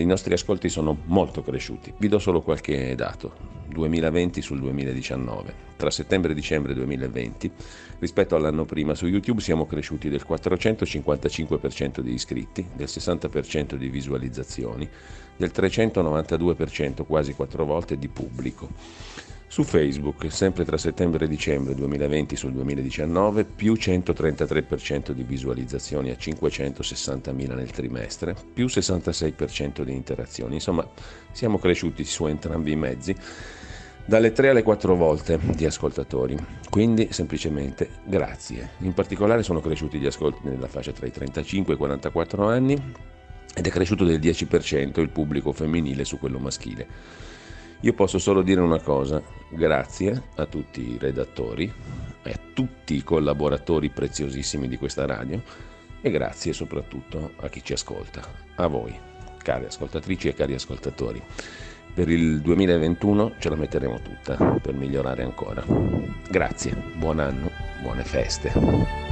i nostri ascolti sono molto cresciuti. Vi do solo qualche dato. 2020 sul 2019. Tra settembre e dicembre 2020, rispetto all'anno prima, su YouTube siamo cresciuti del 455% di iscritti, del 60% di visualizzazioni, del 392%, quasi quattro volte, di pubblico. Su Facebook, sempre tra settembre e dicembre 2020 sul 2019, più 133% di visualizzazioni a 560.000 nel trimestre, più 66% di interazioni. Insomma, siamo cresciuti su entrambi i mezzi dalle 3 alle 4 volte di ascoltatori. Quindi semplicemente grazie. In particolare sono cresciuti gli ascolti nella fascia tra i 35 e i 44 anni ed è cresciuto del 10% il pubblico femminile su quello maschile. Io posso solo dire una cosa, grazie a tutti i redattori e a tutti i collaboratori preziosissimi di questa radio e grazie soprattutto a chi ci ascolta, a voi, cari ascoltatrici e cari ascoltatori. Per il 2021 ce la metteremo tutta per migliorare ancora. Grazie, buon anno, buone feste.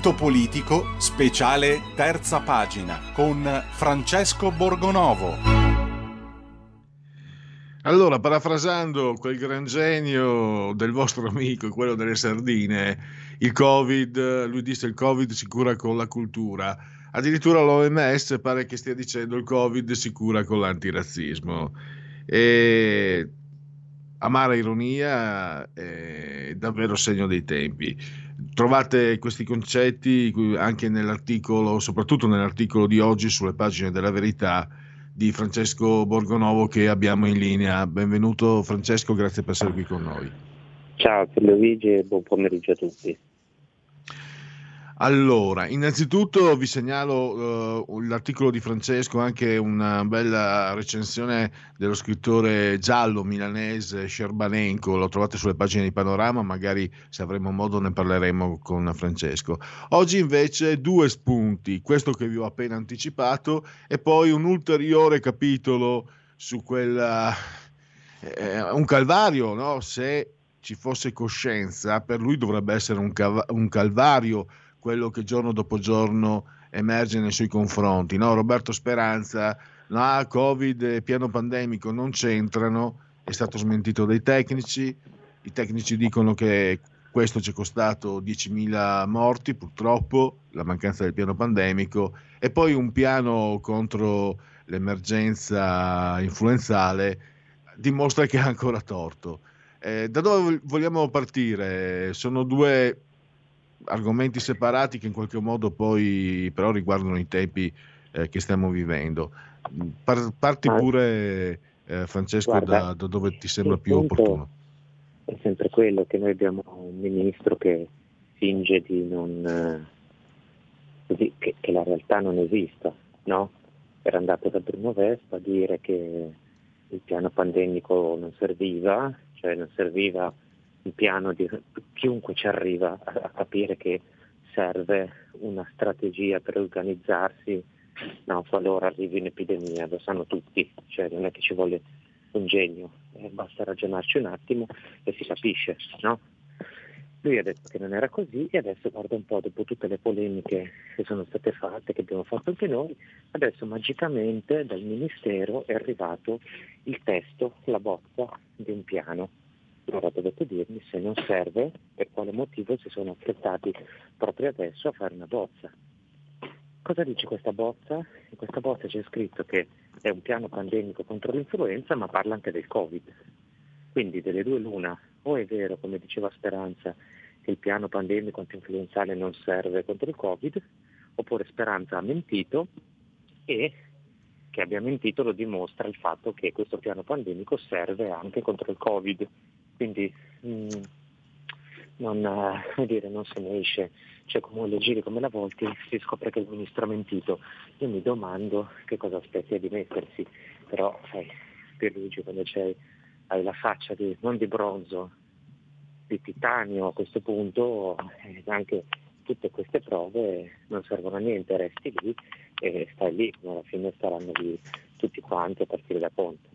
Punto politico, speciale terza pagina, con Francesco Borgonovo. Allora, parafrasando quel gran genio del vostro amico, quello delle sardine, il Covid, lui disse il Covid si cura con la cultura. Addirittura l'OMS pare che stia dicendo il Covid si cura con l'antirazzismo. E amara ironia è davvero segno dei tempi. Trovate questi concetti anche nell'articolo, soprattutto nell'articolo di oggi sulle pagine della verità di Francesco Borgonovo che abbiamo in linea. Benvenuto Francesco, grazie per essere qui con noi. Ciao Luigi e buon pomeriggio a tutti. Allora, innanzitutto vi segnalo uh, l'articolo di Francesco, anche una bella recensione dello scrittore giallo milanese Scerbanenko, lo trovate sulle pagine di Panorama, magari se avremo modo ne parleremo con Francesco. Oggi invece due spunti, questo che vi ho appena anticipato e poi un ulteriore capitolo su quella... Eh, un calvario, no? se ci fosse coscienza, per lui dovrebbe essere un, cav- un calvario quello che giorno dopo giorno emerge nei suoi confronti. No? Roberto Speranza, no, Covid e piano pandemico non c'entrano, è stato smentito dai tecnici, i tecnici dicono che questo ci è costato 10.000 morti purtroppo, la mancanza del piano pandemico, e poi un piano contro l'emergenza influenzale dimostra che ha ancora torto. Eh, da dove vogliamo partire? Sono due argomenti separati che in qualche modo poi però riguardano i tempi eh, che stiamo vivendo. Par- parti pure eh, Francesco Guarda, da, da, dove ti sembra più opportuno. È sempre quello che noi abbiamo un ministro che finge di non eh, così, che, che, la realtà non esista, no? Era andato da Bruno Vespa a dire che il piano pandemico non serviva, cioè non serviva il piano di chiunque ci arriva a, a capire che serve una strategia per organizzarsi no, qualora arrivi un'epidemia, lo sanno tutti, cioè non è che ci vuole un genio, eh, basta ragionarci un attimo e si capisce. No? Lui ha detto che non era così e adesso guarda un po' dopo tutte le polemiche che sono state fatte, che abbiamo fatto anche noi, adesso magicamente dal Ministero è arrivato il testo, la bozza di un piano allora dovete dirmi se non serve, per quale motivo si sono affrettati proprio adesso a fare una bozza. Cosa dice questa bozza? In questa bozza c'è scritto che è un piano pandemico contro l'influenza, ma parla anche del Covid. Quindi delle due l'una, o è vero, come diceva Speranza, che il piano pandemico antinfluenzale non serve contro il Covid, oppure Speranza ha mentito e che abbia mentito lo dimostra il fatto che questo piano pandemico serve anche contro il Covid quindi mh, mm, non, uh, dire, non, se ne esce, cioè come le giri come la volti si scopre che il ministro ha mentito. Io mi domando che cosa aspetti a dimettersi, però sai, Pierluigi quando c'hai, hai la faccia di, non di bronzo, di titanio a questo punto, eh, anche tutte queste prove non servono a niente, resti lì e stai lì, alla fine staranno lì tutti quanti a partire da Ponte.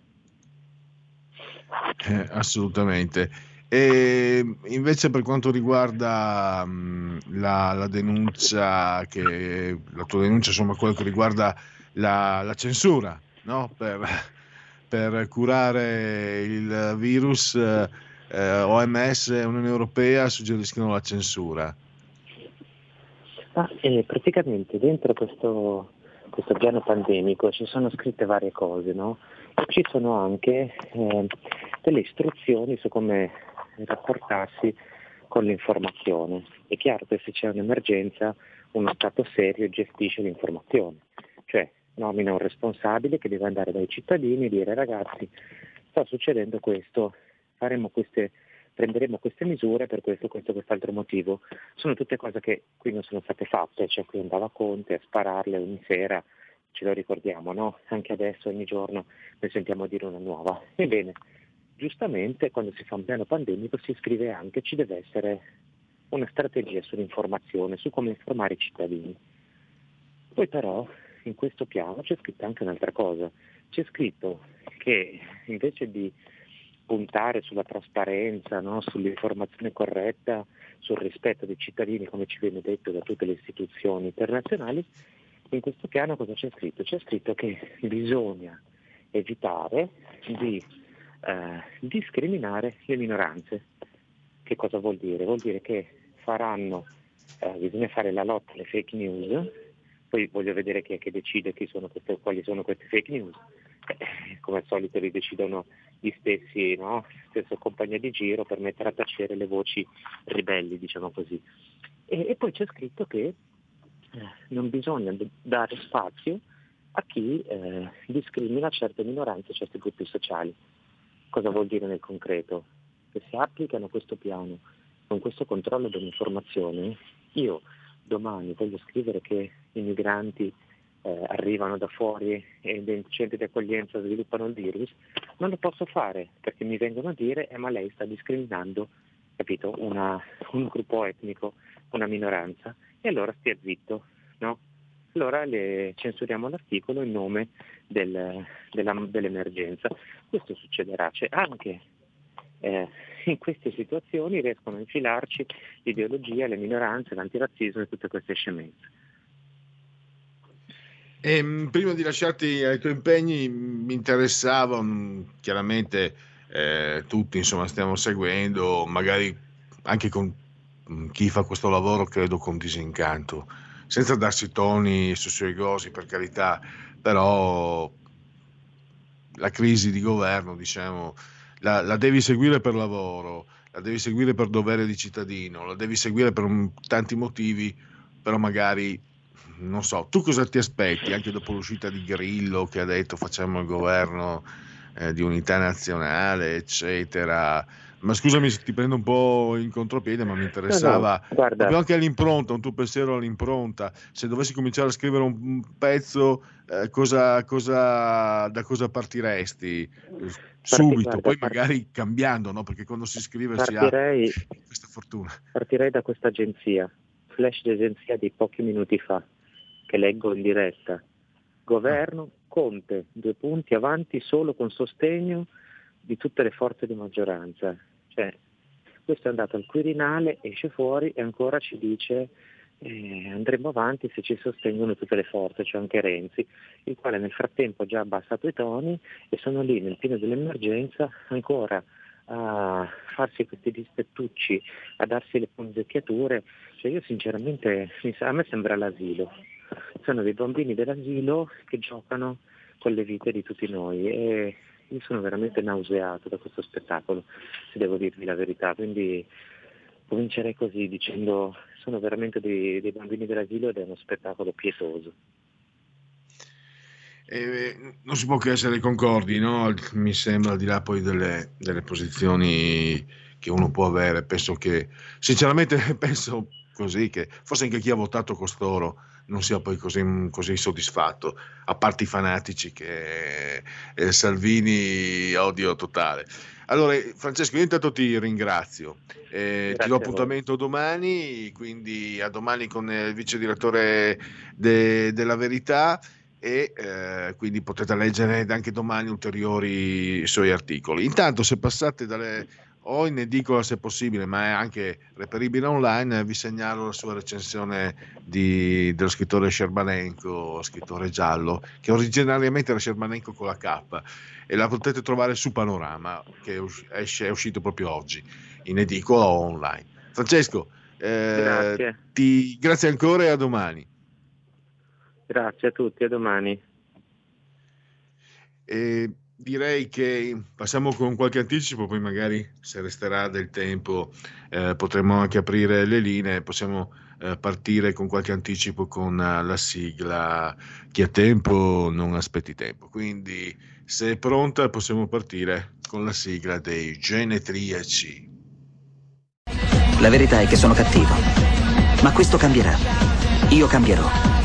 Eh, assolutamente. E invece per quanto riguarda mh, la, la, denuncia, che, la tua denuncia, insomma quello che riguarda la, la censura no? per, per, curare il virus, eh, OMS e Unione Europea suggeriscono la censura. Ah, eh, praticamente dentro questo, questo piano pandemico ci sono scritte varie cose, no? Ci sono anche eh, delle istruzioni su come rapportarsi con l'informazione. È chiaro che se c'è un'emergenza uno Stato serio gestisce l'informazione, cioè nomina un responsabile che deve andare dai cittadini e dire ragazzi sta succedendo questo, queste, prenderemo queste misure per questo, questo, quest'altro motivo. Sono tutte cose che qui non sono state fatte, cioè qui andava Conte a spararle ogni sera ce lo ricordiamo, no? Anche adesso ogni giorno ne sentiamo dire una nuova. Ebbene, giustamente quando si fa un piano pandemico si scrive anche che ci deve essere una strategia sull'informazione, su come informare i cittadini. Poi però in questo piano c'è scritta anche un'altra cosa, c'è scritto che invece di puntare sulla trasparenza, no? sull'informazione corretta, sul rispetto dei cittadini, come ci viene detto da tutte le istituzioni internazionali, in questo piano cosa c'è scritto? C'è scritto che bisogna evitare di eh, discriminare le minoranze. Che cosa vuol dire? Vuol dire che faranno, eh, bisogna fare la lotta alle fake news, poi voglio vedere chi è che decide chi sono queste, quali sono queste fake news. Eh, come al solito li decidono gli stessi, no? stessa compagnia di giro per mettere a tacere le voci ribelli, diciamo così. E, e poi c'è scritto che non bisogna dare spazio a chi eh, discrimina certe minoranze, certi gruppi sociali. Cosa vuol dire nel concreto? Che se applicano questo piano con questo controllo dell'informazione, io domani voglio scrivere che i migranti eh, arrivano da fuori e nei centri di accoglienza sviluppano il virus, non lo posso fare perché mi vengono a dire eh, ma lei sta discriminando capito, una, un gruppo etnico, una minoranza, e allora stia zitto. No? Allora le censuriamo l'articolo in nome del, della, dell'emergenza. Questo succederà, cioè anche eh, in queste situazioni riescono a infilarci l'ideologia, le minoranze, l'antirazzismo e tutte queste scemenze. E, ehm, prima di lasciarti ai tuoi impegni, mi interessava chiaramente eh, tutti insomma stiamo seguendo, magari anche con mm, chi fa questo lavoro credo con disincanto, senza darsi toni sussurgosi per carità, però la crisi di governo diciamo la, la, devi seguire per lavoro, la devi seguire per dovere di cittadino, la devi seguire per un, tanti motivi, però magari non so, tu cosa ti aspetti anche dopo l'uscita di Grillo che ha detto facciamo il governo eh, di unità nazionale, eccetera. Ma scusami se ti prendo un po' in contropiede, ma mi interessava no, no, proprio anche all'impronta, un tuo pensiero all'impronta. Se dovessi cominciare a scrivere un, pezzo, eh, cosa, cosa, da cosa partiresti? Subito, guarda, poi part... magari cambiando, no? perché quando si scrive partirei, si ha questa fortuna. Partirei da questa agenzia, flash di agenzia di pochi minuti fa che leggo in diretta. Governo Conte, due punti avanti solo con sostegno di tutte le forze di maggioranza. Cioè, questo è andato al Quirinale, esce fuori e ancora ci dice eh, andremo avanti se ci sostengono tutte le forze, cioè anche Renzi, il quale nel frattempo ha già abbassato i toni e sono lì nel pieno dell'emergenza ancora a farsi questi dispettucci, a darsi le punzecchiature. Cioè io sinceramente a me sembra l'asilo sono dei bambini dell'asilo che giocano con le vite di tutti noi e io sono veramente nauseato da questo spettacolo, se devo dirvi la verità, quindi comincerei così dicendo sono veramente dei, dei bambini dell'asilo ed è uno spettacolo pietoso. Eh, non si può che essere concordi, no? mi sembra, al di là poi delle, delle posizioni che uno può avere, penso che, sinceramente penso così, che forse anche chi ha votato costoro non sia poi così, così soddisfatto, a parte i fanatici che eh, Salvini odio totale. Allora, Francesco, io intanto ti ringrazio. Eh, ti do appuntamento domani, quindi a domani con il vice direttore de, della Verità e eh, quindi potete leggere anche domani ulteriori suoi articoli. Intanto, se passate dalle o in edicola se possibile, ma è anche reperibile online, vi segnalo la sua recensione di, dello scrittore Scerbanenko, scrittore giallo, che originariamente era Scerbanenko con la K e la potete trovare su Panorama, che è, è uscito proprio oggi, in edicola o online. Francesco, eh, grazie. Ti, grazie ancora e a domani. Grazie a tutti, a domani. E direi che passiamo con qualche anticipo, poi magari se resterà del tempo eh, potremo anche aprire le linee, possiamo eh, partire con qualche anticipo con uh, la sigla Chi ha tempo non aspetti tempo. Quindi se è pronta possiamo partire con la sigla dei genetriaci. La verità è che sono cattivo, ma questo cambierà. Io cambierò.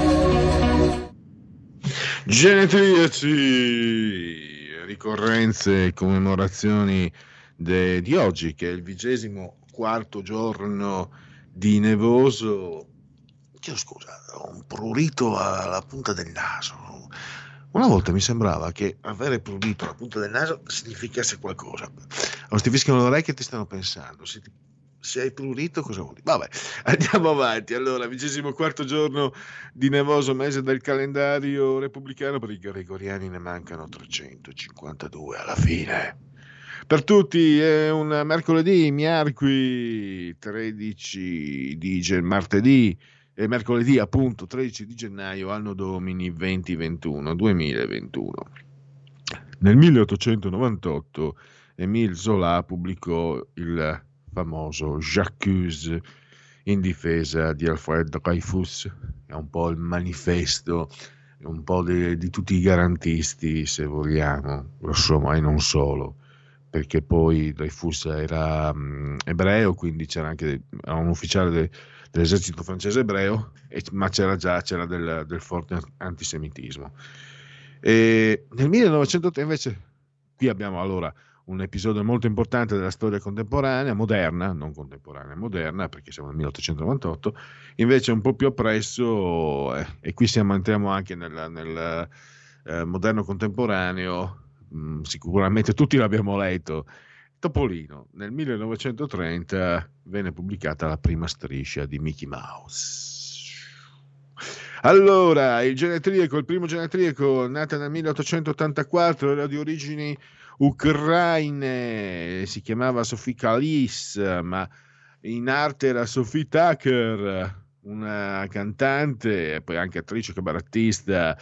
Genetriaci, ricorrenze e commemorazioni de- di oggi, che è il vigesimo quarto giorno di nevoso. Chiedo scusa, ho un prurito alla punta del naso. Una volta mi sembrava che avere prurito alla punta del naso significasse qualcosa. O ti fischiano le orecchie e ti stanno pensando. Se, ti- se hai prurito, cosa vuol dire? Vabbè, andiamo avanti. Allora, vigesimo quarto giorno di nevoso mese del calendario repubblicano, per i gregoriani ne mancano 352 alla fine. Per tutti è un mercoledì, miarqui 13 di gen- martedì e mercoledì appunto 13 di gennaio, anno domini 2021, 2021. Nel 1898 Émile Zola pubblicò il famoso J'accuse in difesa di Alfred Dreyfus, è un po' il manifesto un po' di, di tutti i garantisti, se vogliamo, insomma, e non solo, perché poi Dreyfus era mh, ebreo, quindi c'era anche era un ufficiale de- dell'esercito francese ebreo, e- ma c'era già c'era del, del forte antisemitismo. E nel 1903 invece, qui abbiamo allora un episodio molto importante della storia contemporanea, moderna, non contemporanea, moderna, perché siamo nel 1898, invece un po' più appresso, eh, e qui siamo, entriamo anche nel, nel eh, moderno contemporaneo, mh, sicuramente tutti l'abbiamo letto, Topolino, nel 1930 venne pubblicata la prima striscia di Mickey Mouse. Allora, il genetriaco, il primo genetriaco, nato nel 1884, era di origini ucraine, si chiamava Sophie Kalis, ma in arte era Sophie Tucker, una cantante e poi anche attrice cabarettista.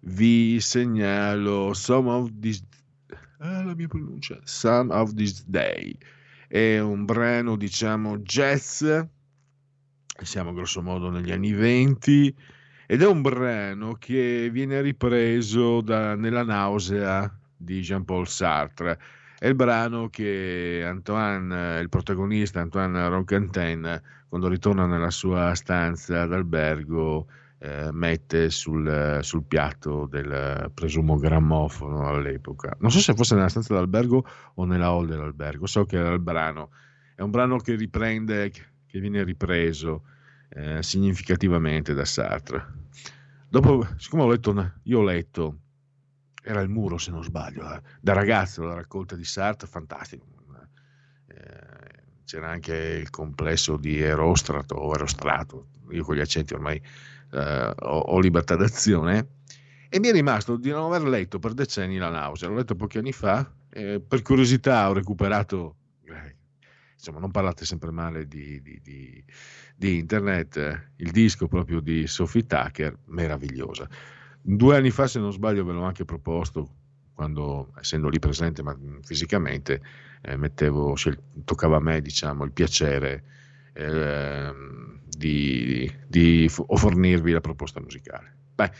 Vi segnalo Some of This ah, la mia pronuncia, Some of This Day. È un brano, diciamo, jazz, siamo grosso modo negli anni 20, ed è un brano che viene ripreso da, nella nausea di Jean-Paul Sartre. È il brano che Antoine, il protagonista Antoine Ronquentin, quando ritorna nella sua stanza d'albergo, eh, mette sul, sul, piatto del presumo grammofono all'epoca. Non so se fosse nella stanza d'albergo o nella hall dell'albergo, so che era il brano. È un brano che riprende, che viene ripreso eh, significativamente da Sartre. Dopo, siccome ho letto, io ho letto era il muro se non sbaglio, eh. da ragazzo la raccolta di Sartre, fantastico. Eh, c'era anche il complesso di Erostrato o Erostrato, io con gli accenti ormai eh, ho, ho, libertà d'azione, e mi è rimasto di non aver letto per decenni la nausea, l'ho letto pochi anni fa, per curiosità ho recuperato, eh, insomma non parlate sempre male di, di, di, di internet, il disco proprio di Sophie Tucker, meravigliosa due anni fa, se non sbaglio, ve l'ho anche proposto, quando essendo lì presente ma fisicamente, eh, mettevo, toccava a me diciamo, il piacere eh, di, di fornirvi la proposta musicale. Beh,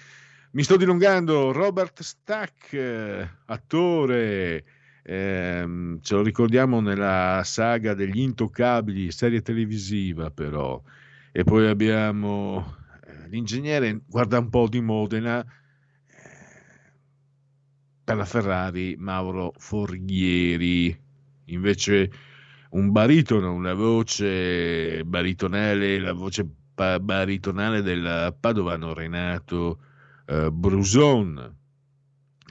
mi sto dilungando, Robert Stack, eh, attore, ehm, ce lo ricordiamo nella saga degli intoccabili, serie televisiva però, e poi abbiamo l'ingegnere guarda un po' di Modena eh, per la Ferrari Mauro Forghieri. Invece un baritono una voce baritonale la voce baritonale del padovano Renato eh, Bruson.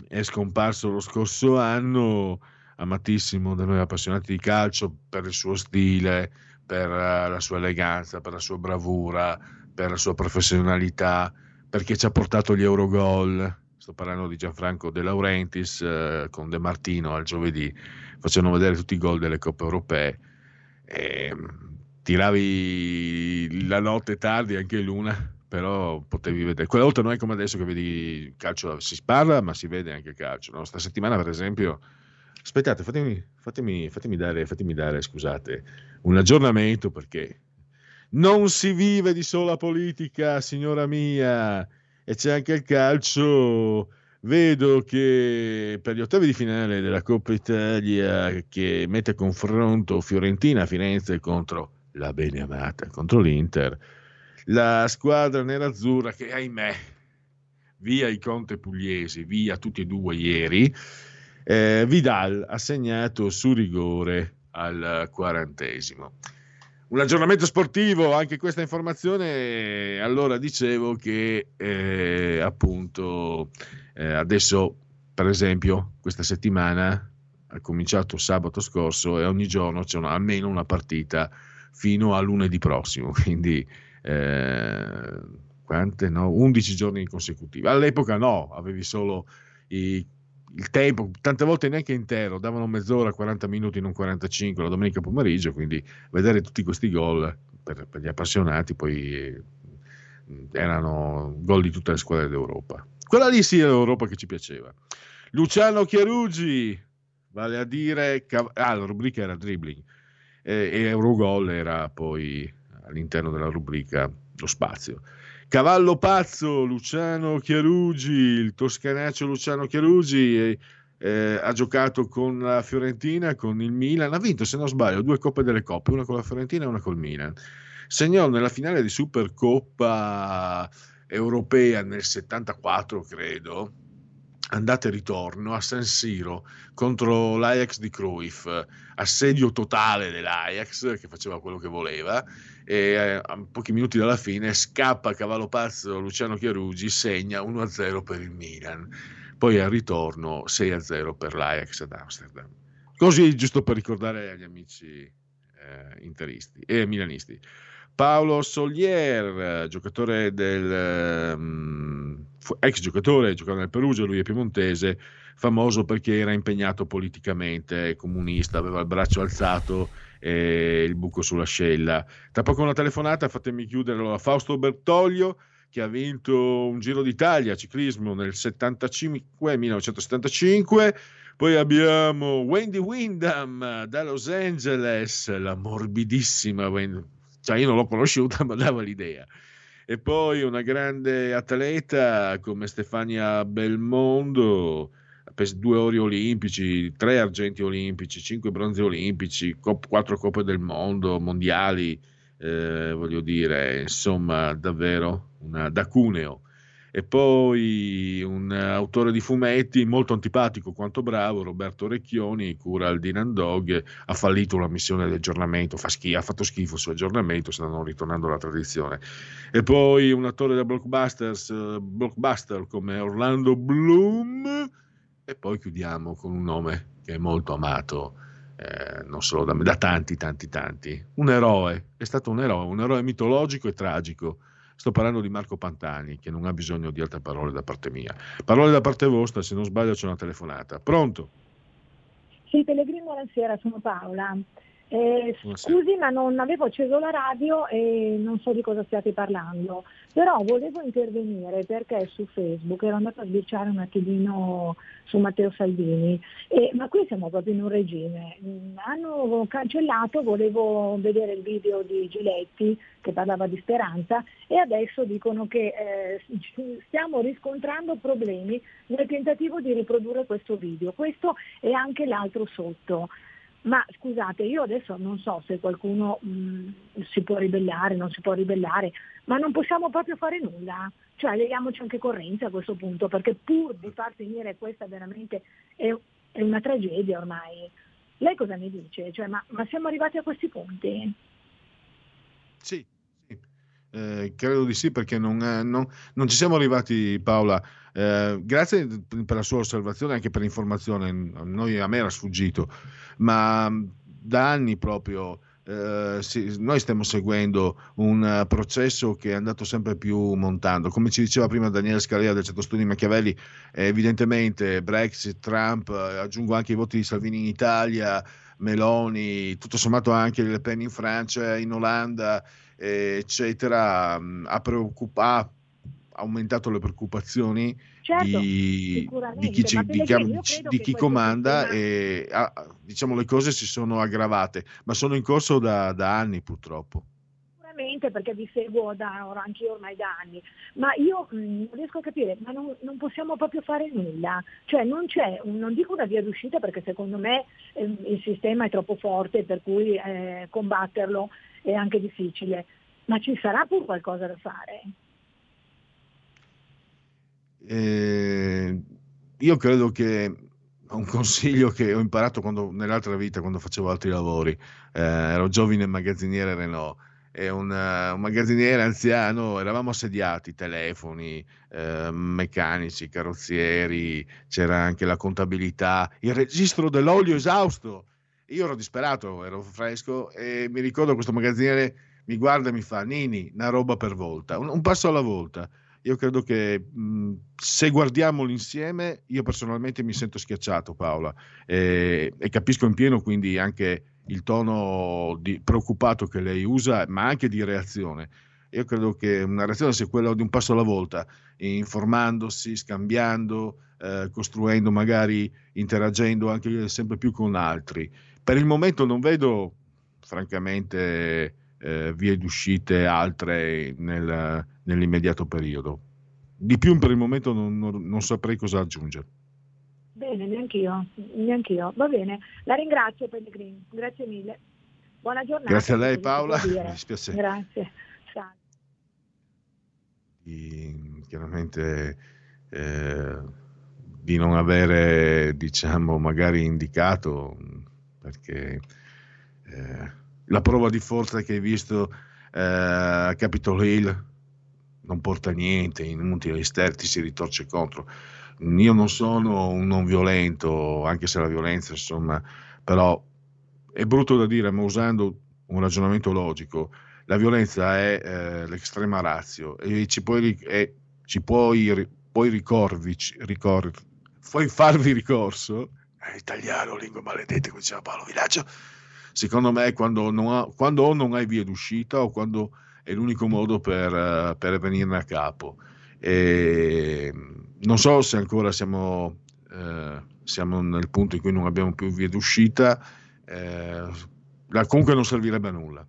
È scomparso lo scorso anno amatissimo da noi appassionati di calcio per il suo stile per la sua eleganza per la sua bravura per la sua professionalità, perché ci ha portato gli Eurogol. Sto parlando di Gianfranco De Laurentiis eh, con De Martino al giovedì, facevano vedere tutti i gol delle coppe europee. E, tiravi la notte tardi, anche l'una, però potevi vedere. Quella volta non è come adesso che vedi calcio, si parla ma si vede anche calcio. No? Sta settimana per esempio, aspettate, fatemi, fatemi, fatemi, dare, fatemi dare, scusate, un aggiornamento perché non si vive di sola politica, signora mia, e c'è anche il calcio. Vedo che per gli ottavi di finale della Coppa Italia che mette a confronto Fiorentina a Firenze contro la bene amata, contro l'Inter, la squadra nerazzurra che ahimè via i Conte Pugliesi, via tutti e due ieri, eh, Vidal ha segnato su rigore al quarantesimo. Un aggiornamento sportivo, anche questa informazione, allora dicevo che eh, appunto eh, adesso per esempio questa settimana ha cominciato sabato scorso e ogni giorno c'è una, almeno una partita fino a lunedì prossimo, quindi eh, quante no? 11 giorni consecutivi. All'epoca no, avevi solo i, il tempo, tante volte neanche intero, davano mezz'ora, 40 minuti, non 45 la domenica pomeriggio, quindi vedere tutti questi gol per, per gli appassionati poi eh, erano gol di tutte le squadre d'Europa. Quella lì sì era l'Europa che ci piaceva. Luciano Chiarugi, vale a dire, ah, la rubrica era dribbling e, e Eurogol era poi all'interno della rubrica lo spazio. Cavallo pazzo Luciano Chiarugi, il toscanaccio Luciano Chiarugi eh, eh, ha giocato con la Fiorentina, con il Milan, ha vinto se non sbaglio due coppe delle coppe, una con la Fiorentina e una col Milan. Segnò nella finale di Supercoppa europea nel 74, credo, andata e ritorno a San Siro contro l'Ajax di Cruyff, assedio totale dell'Ajax che faceva quello che voleva e eh, a pochi minuti dalla fine scappa a cavallo pazzo Luciano Chiarugi, segna 1-0 per il Milan, poi al ritorno 6-0 per l'Ajax ad Amsterdam. Così giusto per ricordare agli amici eh, interisti e milanisti. Paolo Solier, giocatore del um, ex giocatore, giocava nel Perugia, lui è piemontese, famoso perché era impegnato politicamente, comunista, aveva il braccio alzato e il buco sull'ascella. Tra poco una telefonata, fatemi chiudere a Fausto Bertoglio che ha vinto un Giro d'Italia ciclismo nel 75, 1975. Poi abbiamo Wendy Windham da Los Angeles, la morbidissima Wendy cioè io non l'ho conosciuta, ma dava l'idea. E poi una grande atleta come Stefania Belmondo, due ori olimpici, tre argenti olimpici, cinque bronzi olimpici, quattro coppe del mondo, mondiali, eh, voglio dire, insomma, davvero una, da Cuneo e poi un autore di fumetti molto antipatico quanto bravo, Roberto Recchioni, cura il Dinan Dog, ha fallito la missione di aggiornamento, fa schifo, ha fatto schifo il suo aggiornamento, stanno ritornando alla tradizione. E poi un attore da blockbusters, blockbuster come Orlando Bloom, e poi chiudiamo con un nome che è molto amato. Eh, non solo da me, da tanti, tanti, tanti. Un eroe, è stato un eroe, un eroe mitologico e tragico Sto parlando di Marco Pantani, che non ha bisogno di altre parole da parte mia. Parole da parte vostra, se non sbaglio c'è una telefonata. Pronto? Sì, Pellegrino, buonasera, sono Paola. Eh, scusi, ma non avevo acceso la radio e non so di cosa stiate parlando, però volevo intervenire perché su Facebook ero andata a sbirciare un attimino su Matteo Salvini, e, ma qui siamo proprio in un regime. Mm, hanno cancellato, volevo vedere il video di Giletti che parlava di speranza e adesso dicono che eh, stiamo riscontrando problemi nel tentativo di riprodurre questo video. Questo e anche l'altro sotto. Ma scusate, io adesso non so se qualcuno mh, mm, si può ribellare, non si può ribellare, ma non possiamo proprio fare nulla. Cioè leghiamoci anche corrente a questo punto, perché pur di far finire questa veramente è, è una tragedia ormai. Lei cosa ne dice? Cioè, ma, ma siamo arrivati a questi punti? Sì, eh, credo di sì perché non, non, non, ci siamo arrivati Paola. Eh, grazie per la sua osservazione e anche per l'informazione. Noi, a me era sfuggito. Ma da anni proprio eh, sì, noi stiamo seguendo un processo che è andato sempre più montando. Come ci diceva prima Daniele Scalea del Centro Studi Machiavelli, evidentemente Brexit, Trump, eh, aggiungo anche i voti di Salvini in Italia, Meloni, tutto sommato anche Le Pen in Francia, in Olanda, eh, eccetera, ha, preoccupa- ha aumentato le preoccupazioni Certo, di, di chi, ci- di chi- di chi comanda e ah, diciamo le cose si sono aggravate, ma sono in corso da, da anni purtroppo. Sicuramente perché vi seguo da anche ormai da anni, ma io non riesco a capire, ma non, non possiamo proprio fare nulla, cioè non c'è, non dico una via d'uscita perché secondo me ehm, il sistema è troppo forte per cui eh, combatterlo è anche difficile, ma ci sarà pur qualcosa da fare. Eh, io credo che un consiglio che ho imparato quando, nell'altra vita, quando facevo altri lavori, eh, ero giovane magazziniere Renault e un, eh, un magazziniere anziano, eravamo assediati, telefoni, eh, meccanici, carrozzieri, c'era anche la contabilità, il registro dell'olio esausto. Io ero disperato, ero fresco e mi ricordo questo magazziniere mi guarda e mi fa Nini, una roba per volta, un, un passo alla volta. Io credo che mh, se guardiamo l'insieme, io personalmente mi sento schiacciato, Paola, e, e capisco in pieno quindi anche il tono preoccupato che lei usa, ma anche di reazione. Io credo che una reazione sia quella di un passo alla volta, informandosi, scambiando, eh, costruendo, magari interagendo anche sempre più con altri. Per il momento non vedo, francamente, eh, vie d'uscite altre nel- nell'immediato periodo. Di più per il momento non, non- non saprei cosa aggiungere. Bene, neanch'io, neanch'io. Va bene, la ringrazio Pellegrini, grazie mille. Buona giornata. Grazie a lei, Paola. Mi dispiace. Grazie. Salve. di- chiaramente eh, di non avere diciamo magari indicato perché eh, la prova di forza che hai visto eh, a Capitol Hill non porta a niente, inutile, Ster ti si ritorce contro. Io non sono un non violento, anche se la violenza, insomma, però è brutto da dire, ma usando un ragionamento logico, la violenza è eh, l'estrema razio e ci puoi, e ci puoi, puoi ricorvi, ricor- puoi farvi ricorso, eh, italiano, lingua maledetta, come diceva Paolo Villaggio, secondo me quando, non ha- quando o non hai via d'uscita o quando è l'unico modo per, eh, per venirne a capo. E, non so se ancora siamo, eh, siamo nel punto in cui non abbiamo più via d'uscita, eh, comunque non servirebbe a nulla.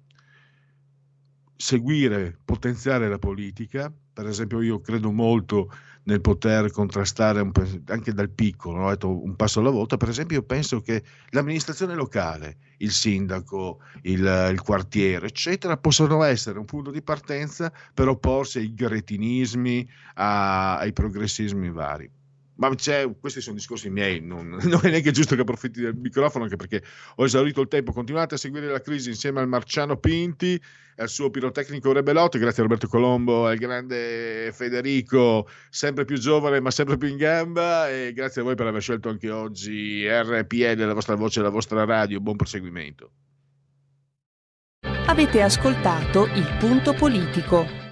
Seguire, potenziare la politica, per esempio io credo molto nel poter contrastare un anche dal piccolo, no? Un passo alla volta, per esempio io penso che l'amministrazione locale, il sindaco, il, il quartiere, eccetera, possono essere un punto di partenza per opporsi ai gretinismi, a- ai progressismi vari. Ma questi sono discorsi miei, non, non è neanche giusto che approfitti del microfono, anche perché ho esaurito il tempo. Continuate a seguire la crisi insieme al Marciano Pinti, e al suo pirotecnico Rebelotto, grazie a Roberto Colombo, al grande Federico, sempre più giovane ma sempre più in gamba, e grazie a voi per aver scelto anche oggi RPL, la vostra voce, la vostra radio. Buon proseguimento. Avete ascoltato Il Punto Politico.